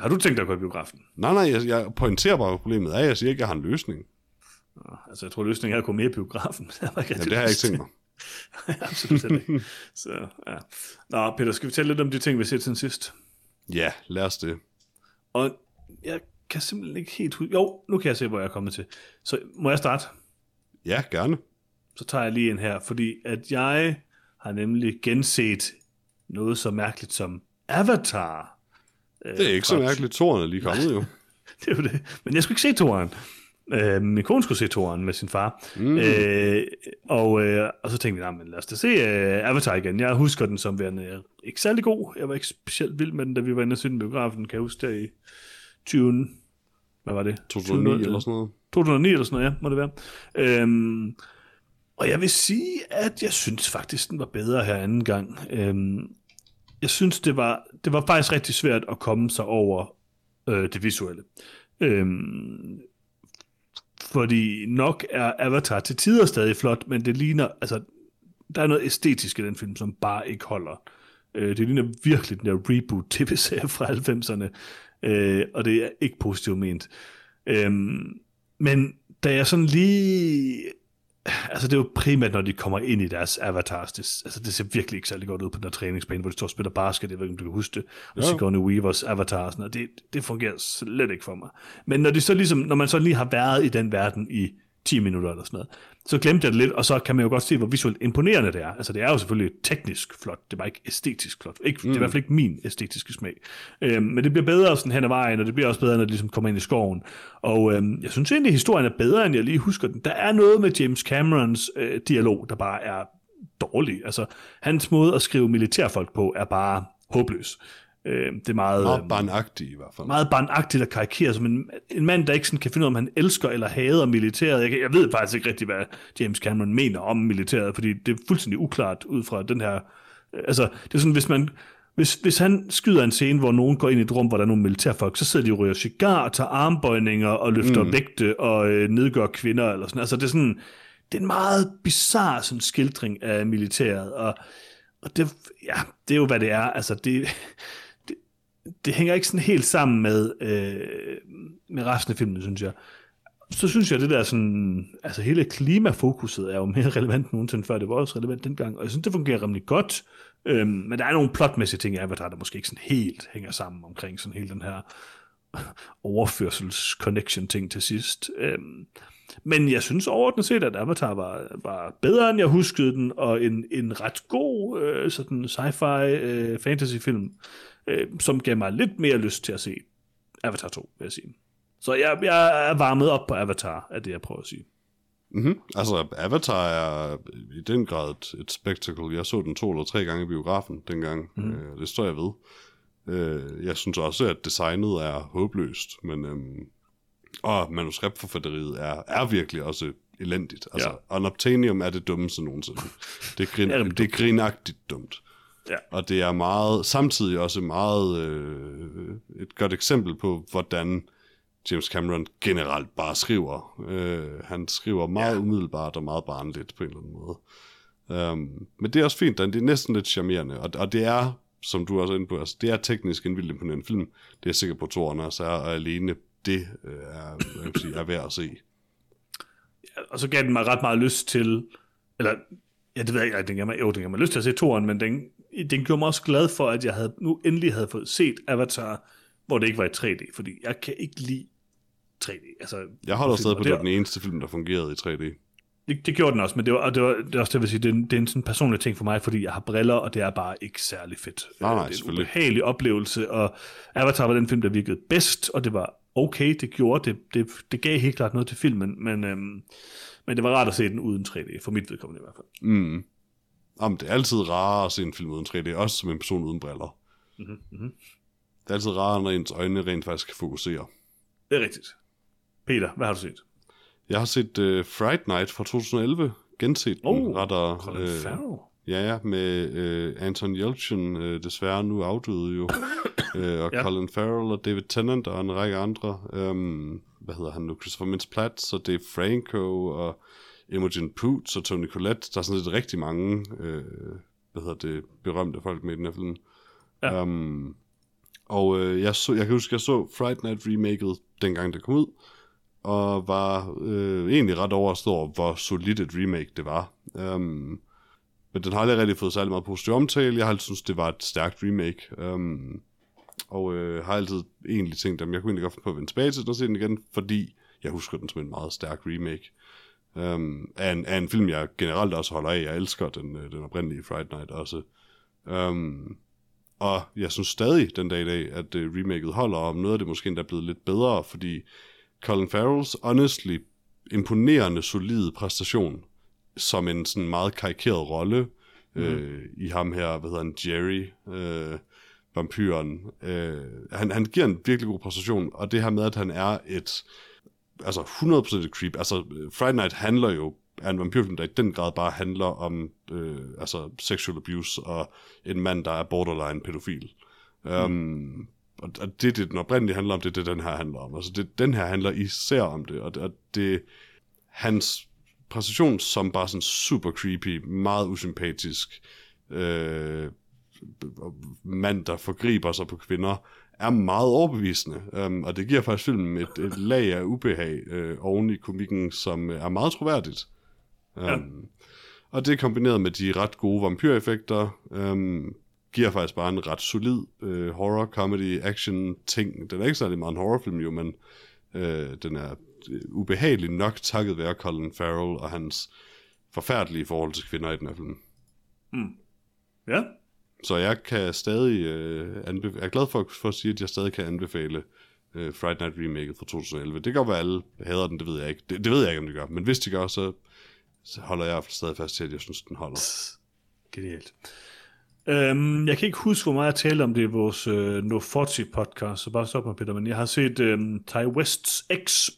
Har du tænkt dig at gå i biografen? Nej, nej, jeg, jeg pointerer bare, problemet er. Jeg siger ikke, at jeg har en løsning. Nå, Altså, jeg tror, løsningen er at gå med i biografen. det har, ikke Ja, det har jeg ikke tænkt mig. Absolut ikke. Så, ja. Nå, Peter, skal vi tale lidt om de ting, vi har set siden sidst? Ja, lad os det. Og jeg kan simpelthen ikke helt huske... Jo, nu kan jeg se, hvor jeg er kommet til. Så må jeg starte? Ja, gerne. Så tager jeg lige en her, fordi at jeg har nemlig genset noget så mærkeligt som Avatar. Øh, Det er ikke så mærkeligt. Toren er lige kommet jo. det er jo det. Men jeg skulle ikke se toren. Øh, min kone skulle se toren med sin far. Mm. Øh, og, øh, og så tænkte jeg, men lad os da se øh, Avatar igen. Jeg husker den som værende ikke særlig god. Jeg var ikke specielt vild med den, da vi var inde og se den biografen. Kan jeg huske der i 20. Hvad var det? 2009 eller sådan noget. 2009 eller sådan noget, ja, må det være. Øhm, og jeg vil sige, at jeg synes faktisk, den var bedre her anden gang. Øhm, jeg synes, det var, det var faktisk rigtig svært at komme sig over øh, det visuelle. Øhm, fordi nok er Avatar til tider stadig flot, men det ligner, altså, der er noget æstetisk i den film, som bare ikke holder. Øh, det ligner virkelig den der reboot-tv-serie fra 90'erne, øh, og det er ikke positivt ment. Øhm, men da jeg sådan lige... Altså det er jo primært, når de kommer ind i deres avatars. Det, altså det ser virkelig ikke særlig godt ud på den der træningsbane, hvor de står og spiller basket. Jeg ved ikke, om du kan huske det. Og Ja. Sigourney Weavers avatar. Sådan, og det, det fungerer slet ikke for mig. Men når, de så ligesom, når man så lige har været i den verden i 10 minutter eller sådan noget, så glemte jeg det lidt, og så kan man jo godt se, hvor visuelt imponerende det er. Altså det er jo selvfølgelig teknisk flot, det er bare ikke æstetisk flot. Ikke, mm. Det er i hvert fald ikke min æstetiske smag. Øhm, men det bliver bedre sådan hen ad vejen, og det bliver også bedre, når det ligesom kommer ind i skoven. Og øhm, jeg synes egentlig, at historien er bedre, end jeg lige husker den. Der er noget med James Camerons øh, dialog, der bare er dårlig. Altså, hans måde at skrive militærfolk på er bare håbløs. Øh, det er meget... Meget øhm, barnagtig i hvert fald. meget barnagtigt at karikere som en, en mand, der ikke sådan kan finde ud af, om han elsker eller hader militæret. Jeg, jeg ved faktisk ikke rigtig, hvad James Cameron mener om militæret, fordi det er fuldstændig uklart ud fra den her... øh, Altså, det er sådan, hvis man... Hvis, hvis han skyder en scene, hvor nogen går ind i et rum, hvor der er nogle militærfolk, så sidder de og ryger cigar, tager armbøjninger og løfter mm. vægte og øh, nedgør kvinder. Eller sådan. Altså, det er sådan... Det er en meget bizarre sådan, skildring af militæret, og, og det, ja, det er jo, hvad det er. Altså, det, det hænger ikke sådan helt sammen med, øh, med resten af filmen, synes jeg. Så synes jeg, det der sådan, altså hele klimafokuset er jo mere relevant end nogensinde før, det var også relevant dengang, og jeg synes, det fungerer rimelig godt, øhm, men der er nogle plotmæssige ting i Avatar, der måske ikke sådan helt hænger sammen omkring sådan hele den her overførsels-connection-ting til sidst. Øhm, men jeg synes overordnet set, at Avatar var, var bedre, end jeg huskede den, og en, en ret god øh, sådan sci-fi øh, fantasy-film, øh, som gav mig lidt mere lyst til at se Avatar 2, vil jeg sige. Så jeg, jeg er varmet op på Avatar, er det, jeg prøver at sige. Mm-hmm. Altså, Avatar er i den grad et, et spektakel. Jeg så den to eller tre gange i biografen dengang. Mm. Øh, det står jeg ved. Øh, jeg synes også, at designet er håbløst, men øhm, og manuskriptforfatteriet er, er virkelig også elendigt. Altså, Ja. Unobtainium er det dummeste nogensinde. Det er, grin, Det er rimelig det er grinagtigt dumt. Ja. Og det er meget, samtidig også meget øh, et godt eksempel på, hvordan James Cameron generelt bare skriver. Øh, han skriver meget ja. umiddelbart og meget barnligt på en eller anden måde. Um, men det er også fint, det er næsten lidt charmerende, og, og det er, som du også er inde på, altså, det er teknisk en vildt imponerende film. Det er jeg sikker på, at toren også er, og alene det øh, er, man sige, er værd at se. Og så gav den mig ret meget lyst til, eller, ja, det ved jeg ikke, den gav mig, jo, den gav mig lyst til at se toren, men den, den gjorde mig også glad for, at jeg havde, nu endelig havde fået set Avatar, hvor det ikke var i 3D, fordi jeg kan ikke lide 3D. Altså, Jeg holder stadig på, at det var den eneste film, der fungerede i 3D. Det, det gjorde den også, men det var, og det var, det er også det, vil sige, det er, en, det er en sådan personlig ting for mig, fordi jeg har briller, og det er bare ikke særlig fedt. Nej, nej, det er en ubehagelig oplevelse, og Avatar var den film, der virkede bedst, og det var okay, det gjorde det. Det, det gav helt klart noget til filmen, men, øhm, men det var rart at se den uden 3D, for mit vedkommende i hvert fald. Mm. Jamen, det er altid rarere at se en film uden 3D, også som en person uden briller. Mm-hmm, mm-hmm. Det er altid rarere, når ens øjne rent faktisk kan fokusere. Det er rigtigt. Peter, hvad har du set? Jeg har set uh, Fright Night fra 2011, genset den, Oh, retter, Colin øh, Farrell. Ja, ja, med øh, Anton Yelchin, øh, desværre nu afdøde jo, øh, og Ja. Colin Farrell og David Tennant og en række andre. Øhm, hvad hedder han nu? Christopher Mintz-Plasse og Dave Franco og Imogen Poots og Tony Collette. Der er sådan lidt rigtig mange, øh, hvad hedder det, berømte folk med i den her film. Ja. Um, og øh, jeg, så, jeg kan huske, jeg så Fright Night remaket, dengang det kom ud, og var øh, egentlig ret overrasket over, hvor solidt et remake det var. Um, men den har aldrig rigtig fået særlig meget positiv omtale. Jeg har altid synes det var et stærkt remake. Um, og øh, har altid egentlig tænkt, at jeg kunne egentlig godt finde på at vende tilbage til den og se den igen, fordi jeg husker den som en meget stærk remake. Um, af, en, af en film, jeg generelt også holder af. Jeg elsker den, øh, den oprindelige Friday Night også. Um, og jeg synes stadig den dag i dag, at øh, remaket holder, og noget af det måske endda er blevet lidt bedre, fordi Colin Farrells honestly imponerende solide præstation som en sådan meget karikeret rolle mm. øh, i ham her, hvad hedder han, Jerry, øh, vampyren. Øh, han, han giver en virkelig god præstation, og det her med, at han er et, altså 100% et creep, altså Friday Night handler jo er en vampyrfilm, der i den grad bare handler om øh, altså sexual abuse og en mand, der er borderline pædofil. Mm. Um, og, og det, det den oprindelige handler om, det er det, den her handler om. Altså det, den her handler især om det, og og det hans præstation som bare sådan super creepy, meget usympatisk øh, mand, der forgriber sig på kvinder, er meget overbevisende, um, og det giver faktisk filmen et, et lag af ubehag øh, oven i komikken, som er meget troværdigt. Um, ja. Og det kombineret med de ret gode vampyreffekter, um, giver faktisk bare en ret solid øh, horror, comedy, action ting. Den er ikke særlig meget en horrorfilm jo, men øh, den er øh, ubehagelig nok takket være Colin Farrell og hans forfærdelige forhold til kvinder i den her film. Mm. Ja. Så jeg kan stadig øh, anbefale, jeg er glad for, for at sige, at jeg stadig kan anbefale øh, Friday Night Remake fra 2011. Det være, at alle hader den, det ved jeg ikke. Det, det ved jeg ikke, om de gør. Men hvis de gør, så, så holder jeg stadig fast til, at jeg synes, den holder. Genialt. Um, jeg kan ikke huske, hvor meget jeg talte om det i vores uh, No 40 podcast, så bare stop mig, Peter, men jeg har set um, Ty West's X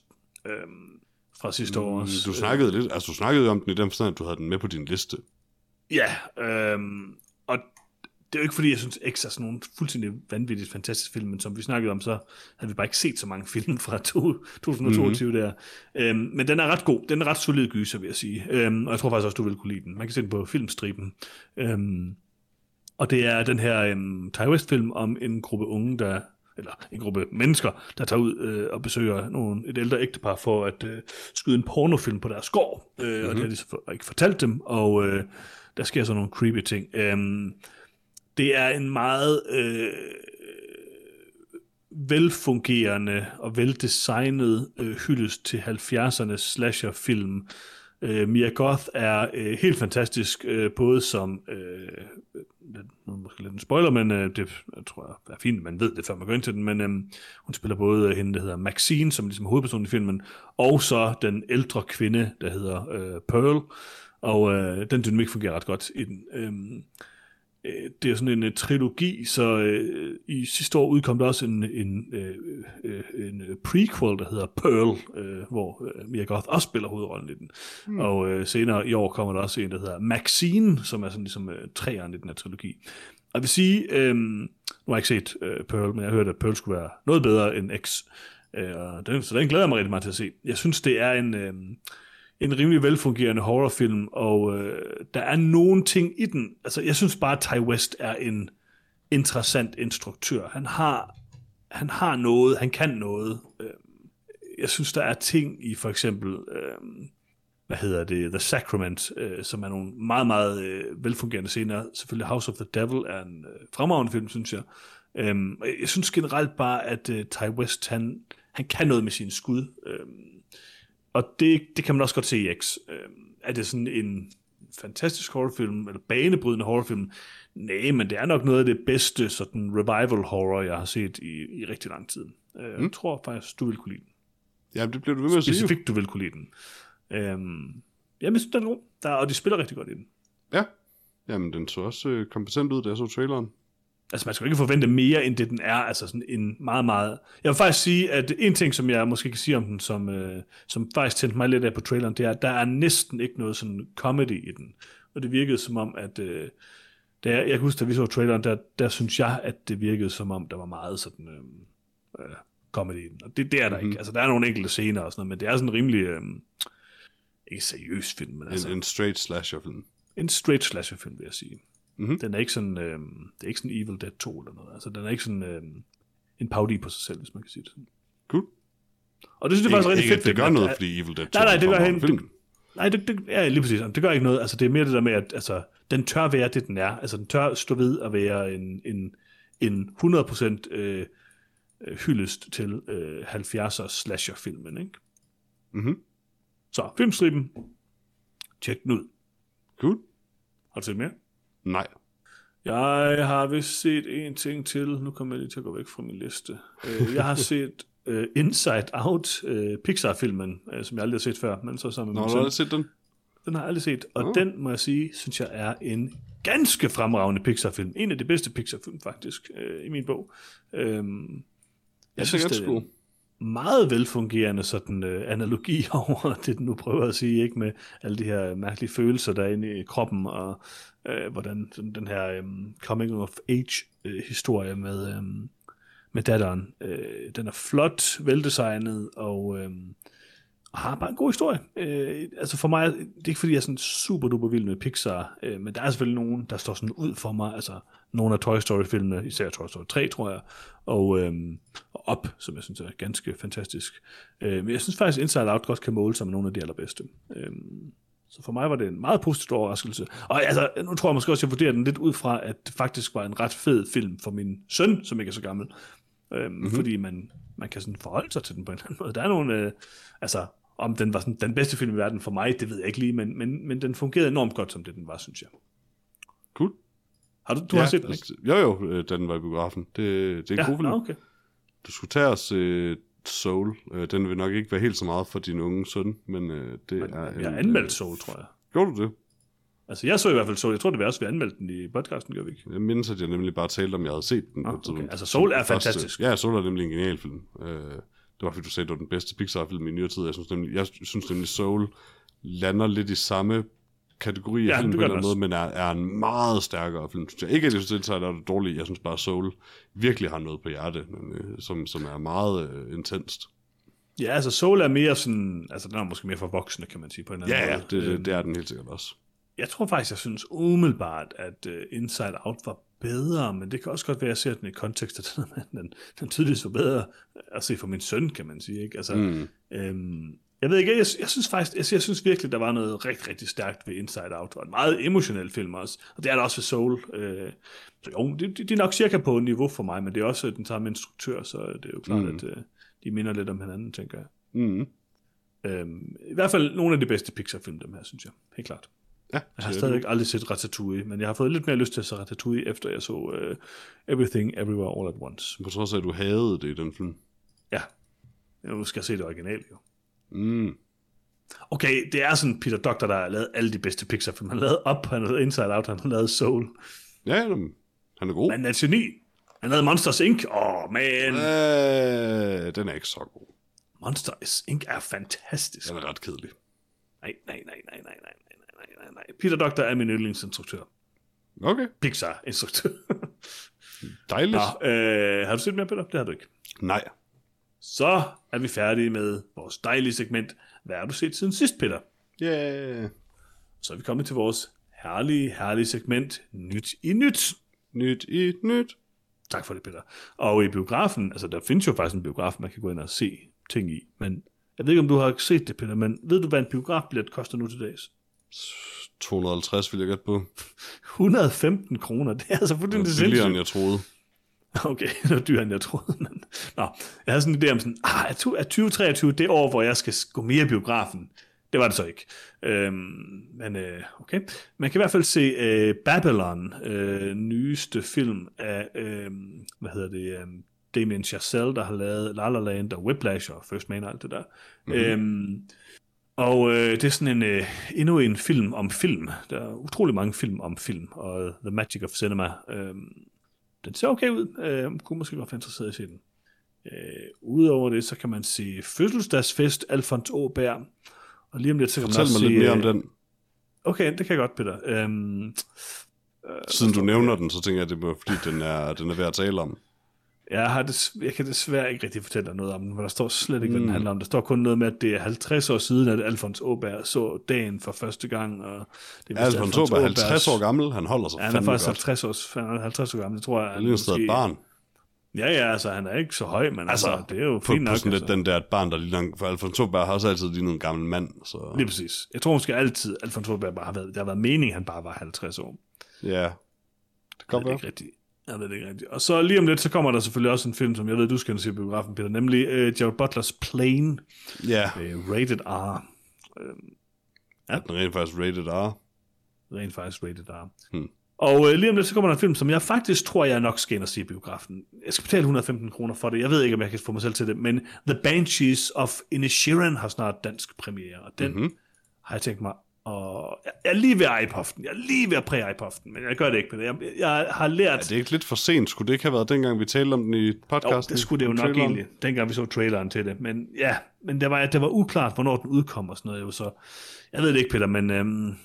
um, fra sidste år. Mm, du snakkede lidt, altså du snakkede om den i den forstand, at du havde den med på din liste. Ja, um, og det er jo ikke fordi, jeg synes, X er sådan nogle fuldstændig vanvittigt fantastiske film, men som vi snakkede om, så havde vi bare ikke set så mange film fra 2022 mm-hmm. der. Um, men den er ret god. Den er ret solid gyser, vil jeg sige. Um, og jeg tror faktisk også, du vil kunne lide den. Man kan se den på filmstriben. Um, og det er den her um, Ty West-film om en gruppe unge, der eller en gruppe mennesker, der tager ud øh, og besøger nogle, et ældre ægtepar for at øh, skyde en pornofilm på deres gård. Øh, mm-hmm. Og det har de så ikke fortalt dem, og øh, der sker så nogle creepy ting. Um, det er en meget øh, velfungerende og veldesignet øh, hyldest til 70'ernes slasherfilm. Øh, Mia Goth er øh, helt fantastisk, øh, både som øh, nu måske lidt en spoiler, men øh, det jeg tror jeg er fint, man ved det, før man går ind til den, men øh, hun spiller både øh, hende, der hedder Maxine, som ligesom er ligesom hovedpersonen i filmen, og så den ældre kvinde, der hedder øh, Pearl, og øh, den dynamik fungerer ret godt i den. Øh, øh det er sådan en, en trilogi, så øh, i sidste år udkom der også en, en, øh, øh, en prequel, der hedder Pearl, øh, hvor øh, Mia Goth også spiller hovedrollen i den. Mm. Og øh, senere i år kommer der også en, der hedder Maxine, som er sådan ligesom øh, træerne i den her trilogi. Og jeg vil sige, øh, nu har jeg ikke set øh, Pearl, men jeg har hørt, at Pearl skulle være noget bedre end X. Øh, og den, så den glæder jeg mig rigtig meget til at se. Jeg synes, det er en... Øh, en rimelig velfungerende horrorfilm, og øh, der er nogle ting i den. Altså, jeg synes bare, at Ty West er en interessant instruktør. Han har, han har noget, han kan noget. Øh, jeg synes, der er ting i for eksempel, øh, hvad hedder det, The Sacrament, øh, som er nogle meget, meget øh, velfungerende scener. Selvfølgelig House of the Devil er en øh, fremragende film, synes jeg. Øh, jeg synes generelt bare, at øh, Ty West, han, han kan noget med sine skud. Øh, og det, det kan man også godt se i X. Øh, er det sådan en fantastisk horrorfilm, eller banebrydende horrorfilm? Nej, men det er nok noget af det bedste sådan revival horror, jeg har set i, i rigtig lang tid. Øh, mm. Jeg tror faktisk, du vil kunne lide den. Ja, det bliver du ved med at sige. Specifikt, du vil kunne lide den. Øhm, jamen, jeg synes, den er god. Der, og de spiller rigtig godt i den. Ja. Jamen, den så også øh, kompetent ud, da jeg så traileren. Altså, man skal ikke forvente mere, end det den er. Altså, sådan en meget, meget... Jeg vil faktisk sige, at en ting, som jeg måske kan sige om den, som, øh, som faktisk tændte mig lidt af på traileren, det er, at der er næsten ikke noget sådan comedy i den. Og det virkede som om, at... Øh, da jeg, jeg kan huske, da vi så traileren, der, der synes jeg, at det virkede som om, der var meget sådan... Øh, øh, comedy i den. Og det, det er der mm-hmm. ikke. Altså, der er nogle enkelte scener og sådan noget, men det er sådan en rimelig... Øh, ikke seriøs film, men altså... En, en straight slasher film. En straight slasher film, vil jeg sige. Mm-hmm. Den er ikke sådan, øh, det er ikke sådan Evil Dead 2 eller noget. Altså, den er ikke sådan øh, en parodi på sig selv, hvis man kan sige det sådan. Cool. Og det synes jeg faktisk er rigtig fedt. Det gør noget, fordi Evil Dead 2 nej, nej, det gør han, det, nej, det, det, ja, lige præcis. Det gør ikke noget. Altså, det er mere det der med, at altså, den tør være det, den er. Altså, den tør stå ved at være en, en, en 100% øh, hyldest til øh, 70'er slasher-filmen, ikke? Mhm. Så, filmstriben. Tjek den ud. Cool. Har du set mere? Nej. Jeg har vist set en ting til. Nu kommer jeg lige til at gå væk fra min liste. Øh, Jeg har set uh, Inside Out, uh, Pixar-filmen, uh, som jeg aldrig har set før, men så sammen med Nå, har du set den? Den har jeg aldrig set, og Nå. den, må jeg sige, synes jeg er en ganske fremragende Pixar-film. En af de bedste Pixar-film, faktisk, øh, i min bog. Øhm, Jeg synes, det er en meget velfungerende sådan, øh, analogi over det, den nu prøver at sige, ikke med alle de her mærkelige følelser, der er inde i kroppen, og øh, hvordan sådan, den her øh, coming-of-age-historie øh, med, øh, med datteren, øh, den er flot, veldesignet, og... Øh, og har bare en god historie. Øh, altså for mig, det er ikke fordi, jeg er sådan super duper vild med Pixar, øh, men der er selvfølgelig nogen, der står sådan ud for mig. Altså nogle af Toy Story-filmene, især Toy Story 3, tror jeg, og, øh, og Up, som jeg synes er ganske fantastisk. Øh, men jeg synes faktisk, Inside Out godt kan måle sig med nogle af de allerbedste. Øh, så for mig var det en meget positiv overraskelse. Og altså, nu tror jeg måske også, at jeg vurderer den lidt ud fra, at det faktisk var en ret fed film for min søn, som ikke er så gammel. Øhm, mm-hmm. Fordi man, man kan sådan forholde sig til den på en eller anden måde. Der er nogle, øh, altså, om den var sådan, den bedste film i verden for mig, det ved jeg ikke lige, men, men, men den fungerede enormt godt, som det den var, synes jeg. Cool. Har du, du ja, har set den, ikke? Jo, jo, øh, den var i biografen. Det, det er en Ja, god film. okay. Du skulle tage os uh, Soul. Uh, den vil nok ikke være helt så meget for din unge søn, men det er... Jeg en, har anmeldt Soul, tror jeg. Gjorde du det? Altså, jeg så i hvert fald Soul. Jeg tror, det var også, vi anmeldte den i podcasten, gør vi ikke? Jeg mindes, at jeg nemlig bare talte om, at jeg havde set den. Tidspunkt. okay. Altså, Soul er første- fantastisk. Ja, Soul er nemlig en genial film. Det var fordi, du sagde, at det var den bedste Pixar-film i nyere tid. Jeg synes nemlig, jeg synes nemlig Soul lander lidt i samme kategori af Ja, film det på en eller den anden måde, men er, er en meget stærkere film, synes jeg. Ikke, at jeg synes, at det er det dårligt. Jeg synes bare, at Soul virkelig har noget på hjerte, men, øh, som, som er meget øh, intenst. Ja, altså Soul er mere sådan, altså den er måske mere for voksne, kan man sige på en eller anden Ja, ja, måde. det, Øhm, det, det er den helt sikkert også. Jeg tror faktisk, jeg synes umiddelbart, at uh, Inside Out var bedre, men det kan også godt være, at jeg ser den i kontekst af den, den, den tydeligvis var bedre at se for min søn, kan man sige. Ikke? Altså, mm. øhm, jeg ved ikke, jeg, jeg synes faktisk, jeg, jeg synes virkelig, der var noget rigtig, rigtig stærkt ved Inside Out, og en meget emotionel film også, og det er der også ved Soul. Øh, så jo, det, det, det er nok cirka på niveau for mig, men det er også den samme instruktør, så det er jo klart, mm. at uh, de minder lidt om hinanden, tænker jeg. Mm. Øhm, I hvert fald nogle af de bedste Pixar-film, dem her, synes jeg. Helt klart. Ja, Jeg har stadigvæk aldrig set Ratatouille, men jeg har fået lidt mere lyst til at se Ratatouille, efter jeg så uh, Everything Everywhere All at Once. På trods af, at du havde det i den film. Ja, nu skal jeg se det originale jo. Mm. Okay, det er sådan Peter Doctor, der har lavet alle de bedste Pixar-film. Han har lavet Up, han har lavet Inside Out, han har lavet Soul. Ja, han er god. Men han er et geni. Han lavet Monsters Inc. Åh, oh, man. Øh, den er ikke så god. Monsters Inc. er fantastisk. Den er ret kedelig. Nej, nej, nej, nej, nej, nej, nej, nej, nej, nej. Peter Doctor er min yndlingsinstruktør. Okay, Pixar-instruktør. dejligt. Nå, øh, har du set mere, Peter? Det har du ikke. Nej. Så er vi færdige med vores dejlige segment. Hvad har du set siden sidst, Peter? Yeah. Så er vi kommet til vores herlige, herlige segment Nyt i Nyt. Nyt i nyt. Tak for det, Peter. Og i biografen, altså der findes jo faktisk en biograf, man kan gå ind og se ting i, men jeg ved ikke, om du har set det, Peter, men ved du, hvad en biografbillet koster nu til dags? 250 vil jeg gætte på. 115 kroner, det er altså Det fuldstændig er billigere, end sindssygt. jeg troede. Okay, det var dyrere, end jeg troede. Men... Nå, jeg havde sådan en idé om sådan, ah, er tu- er 2023 det år, hvor jeg skal gå mere i biografen? Det var det så ikke. Øhm, men øh, okay. Man kan i hvert fald se øh, Babylon, øh, nyeste film af, øh, hvad hedder det, øh, Damien Chazelle, der har lavet La La Land og Whiplash og First Man og alt det der. Mm-hmm. Øhm, og øh, det er sådan en øh, endnu en film om film. Der er utrolig mange film om film, og The Magic of Cinema. Øh, den ser okay ud. Øh, kunne måske godt være interesseret i at se den. Øh, Udover det, så kan man se Fødselsdagsfest, Alfons Åberg. Og lige om lidt, så kan man Fortæl også mig lidt mere om øh, den. Okay, det kan jeg godt, Peter. Øhm, Siden du nævner den, så tænker jeg, at det er fordi, den er, den er værd at tale om. Jeg, har des, jeg kan desværre ikke rigtig fortælle dig noget om den, for der står slet ikke, hvad den handler om. Der står kun noget med, at det er 50 år siden, at Alfons Åberg så dagen for første gang. Og det er Alfons Åberg er 50 Åbergs- år gammel, han holder sig Ja, han er faktisk godt. 50 år, han er 50 år gammel, det tror jeg. Han ligner stadig et barn. Ja, ja, altså han er ikke så høj, men altså, altså det er jo På, fint på nok. sådan lidt altså. den der et barn, der ligner... For Alfons Åberg har også altid lignet en gammel mand, så... Lige præcis. Jeg tror måske altid, Alfons Åberg bare har været, det har været meningen, han bare var 50 år. Ja, det kan godt være. ikke rigtigt. Jeg ved det ikke rigtigt. Og så lige om lidt, så kommer der selvfølgelig også en film, som jeg ved, du skal se biografen, Peter, nemlig uh, Jared Butlers Plane, Ja, uh, rated R. den er rent faktisk rated R. Rent faktisk rated R. Hmm. Og øh, lige om lidt, så kommer der en film, som jeg faktisk tror, jeg nok skal ind og se i biografen. Jeg skal betale 115 kroner for det. Jeg ved ikke, om jeg kan få mig selv til det, men The Banshees of Inisherin har snart dansk premiere, og den mm-hmm. har jeg tænkt mig og jeg er lige ved at eje poften. Jeg er lige ved at præge poften, men jeg gør det ikke med det. Jeg, jeg har lært... Er det ikke lidt for sent? Skulle det ikke have været dengang, vi talte om den i podcasten? Jo, det skulle det jo nok traileren? egentlig, dengang vi så traileren til det. Men ja, men det var, det var uklart, hvornår den udkom og sådan noget. Jo, så jeg ved det ikke, Peter, men øhm,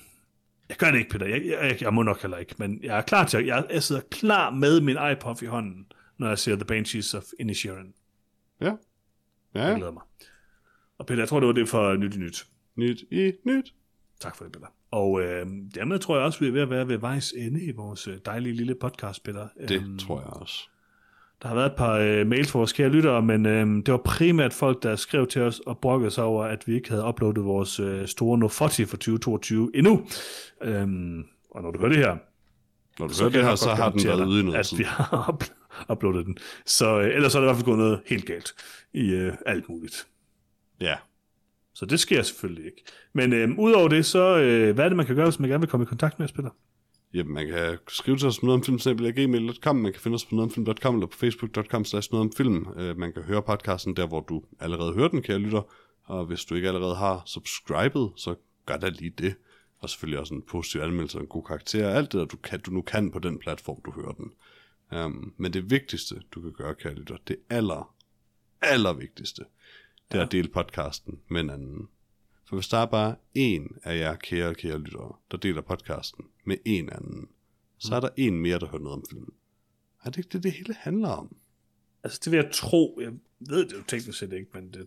jeg gør det ikke, Peter. Jeg, jeg, jeg, må nok heller ikke, men jeg er klar til, jeg, jeg sidder klar med min iPod i hånden, når jeg ser The Banshees of Inisherin. Ja. Ja. Jeg glæder mig. Og Peter, jeg tror, det var det for Nyt i Nyt. Nyt i Nyt. Tak for det, Peter. Og øh, dermed tror jeg også, vi er ved at være ved vejs ende i vores øh, dejlige lille podcast, Peter. Det um, tror jeg også. Der har været et par øh, mails fra vores kære lyttere, men øh, det var primært folk, der skrev til os og brokkede sig over, at vi ikke havde uploadet vores øh, store No 40 for 2022 endnu. Øhm, og når du hører det her, når du hører det her, så har den været ude i noget at tid. vi har uploadet den. Så øh, ellers er det i hvert fald gået noget helt galt i øh, alt muligt. Ja. Så det sker selvfølgelig ikke. Men øh, udover det, så øh, hvad er det, man kan gøre, hvis man gerne vil komme i kontakt med os, Peter? Jamen, man kan skrive til os på nogetomfilm.gmail.com, man kan finde os på nogetomfilm.com eller på facebook.com slash nogetomfilm. Øh, man kan høre podcasten der, hvor du allerede hører den, kære lytter. Og hvis du ikke allerede har subscribet, så gør da lige det. Og selvfølgelig også en positiv anmeldelse og en god karakter. Alt det, du, kan, du nu kan på den platform, du hører den. Um, men det vigtigste, du kan gøre, kære lytter, det aller, aller vigtigste, det er ja. at dele podcasten med en anden. For hvis der er bare en af jer kære, kære lyttere, der deler podcasten med en anden, så er der en mere, der hører noget om filmen. Er det ikke det, det hele handler om? Altså, det vil jeg tro. Jeg ved det jo teknisk set ikke, men det,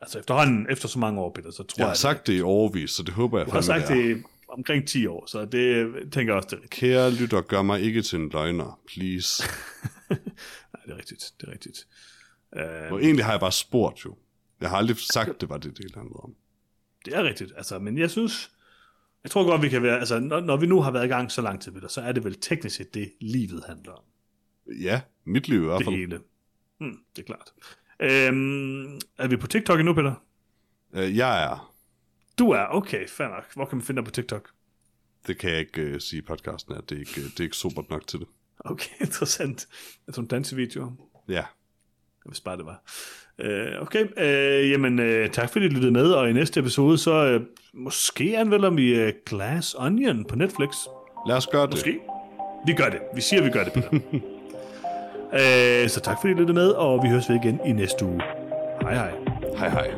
altså efterhånden, efter så mange år, Peter, så tror jeg... Jeg har det, sagt det i overvis, så det håber jeg Jeg har sagt det omkring 10 år, så det tænker jeg også, det er rigtigt. Kære lytter, gør mig ikke til en løgner, please. Nej, det er rigtigt, det er rigtigt. Uh, og egentlig har jeg bare spurgt jo. Jeg har aldrig sagt, det var det, det handlede om. Det er rigtigt, altså, men jeg synes, jeg tror godt, vi kan være, altså, når, når vi nu har været i gang så lang tid det, så er det vel teknisk set det, livet handler om. Ja, mit liv i hvert fald. Det hele. Hmm, det er klart. Øhm, er vi på TikTok endnu, Peter? Øh, jeg er. Du er, okay, fair nok. Hvor kan man finde dig på TikTok? Det kan jeg ikke uh, sige i podcasten, at det er ikke, det er ikke super nok til det. Okay, interessant. Er det en dansevideo? Ja. Hvis bare det var. Uh, okay, uh, jamen uh, tak fordi I lyttede med, og i næste episode, så uh, måske anmelder vi uh, Glass Onion på Netflix. Lad os gøre det. Måske. Vi gør det. Vi siger, vi gør det, Peter. uh, så tak fordi I lyttede med, og vi høres ved igen i næste uge. Hej hej. Hej hej.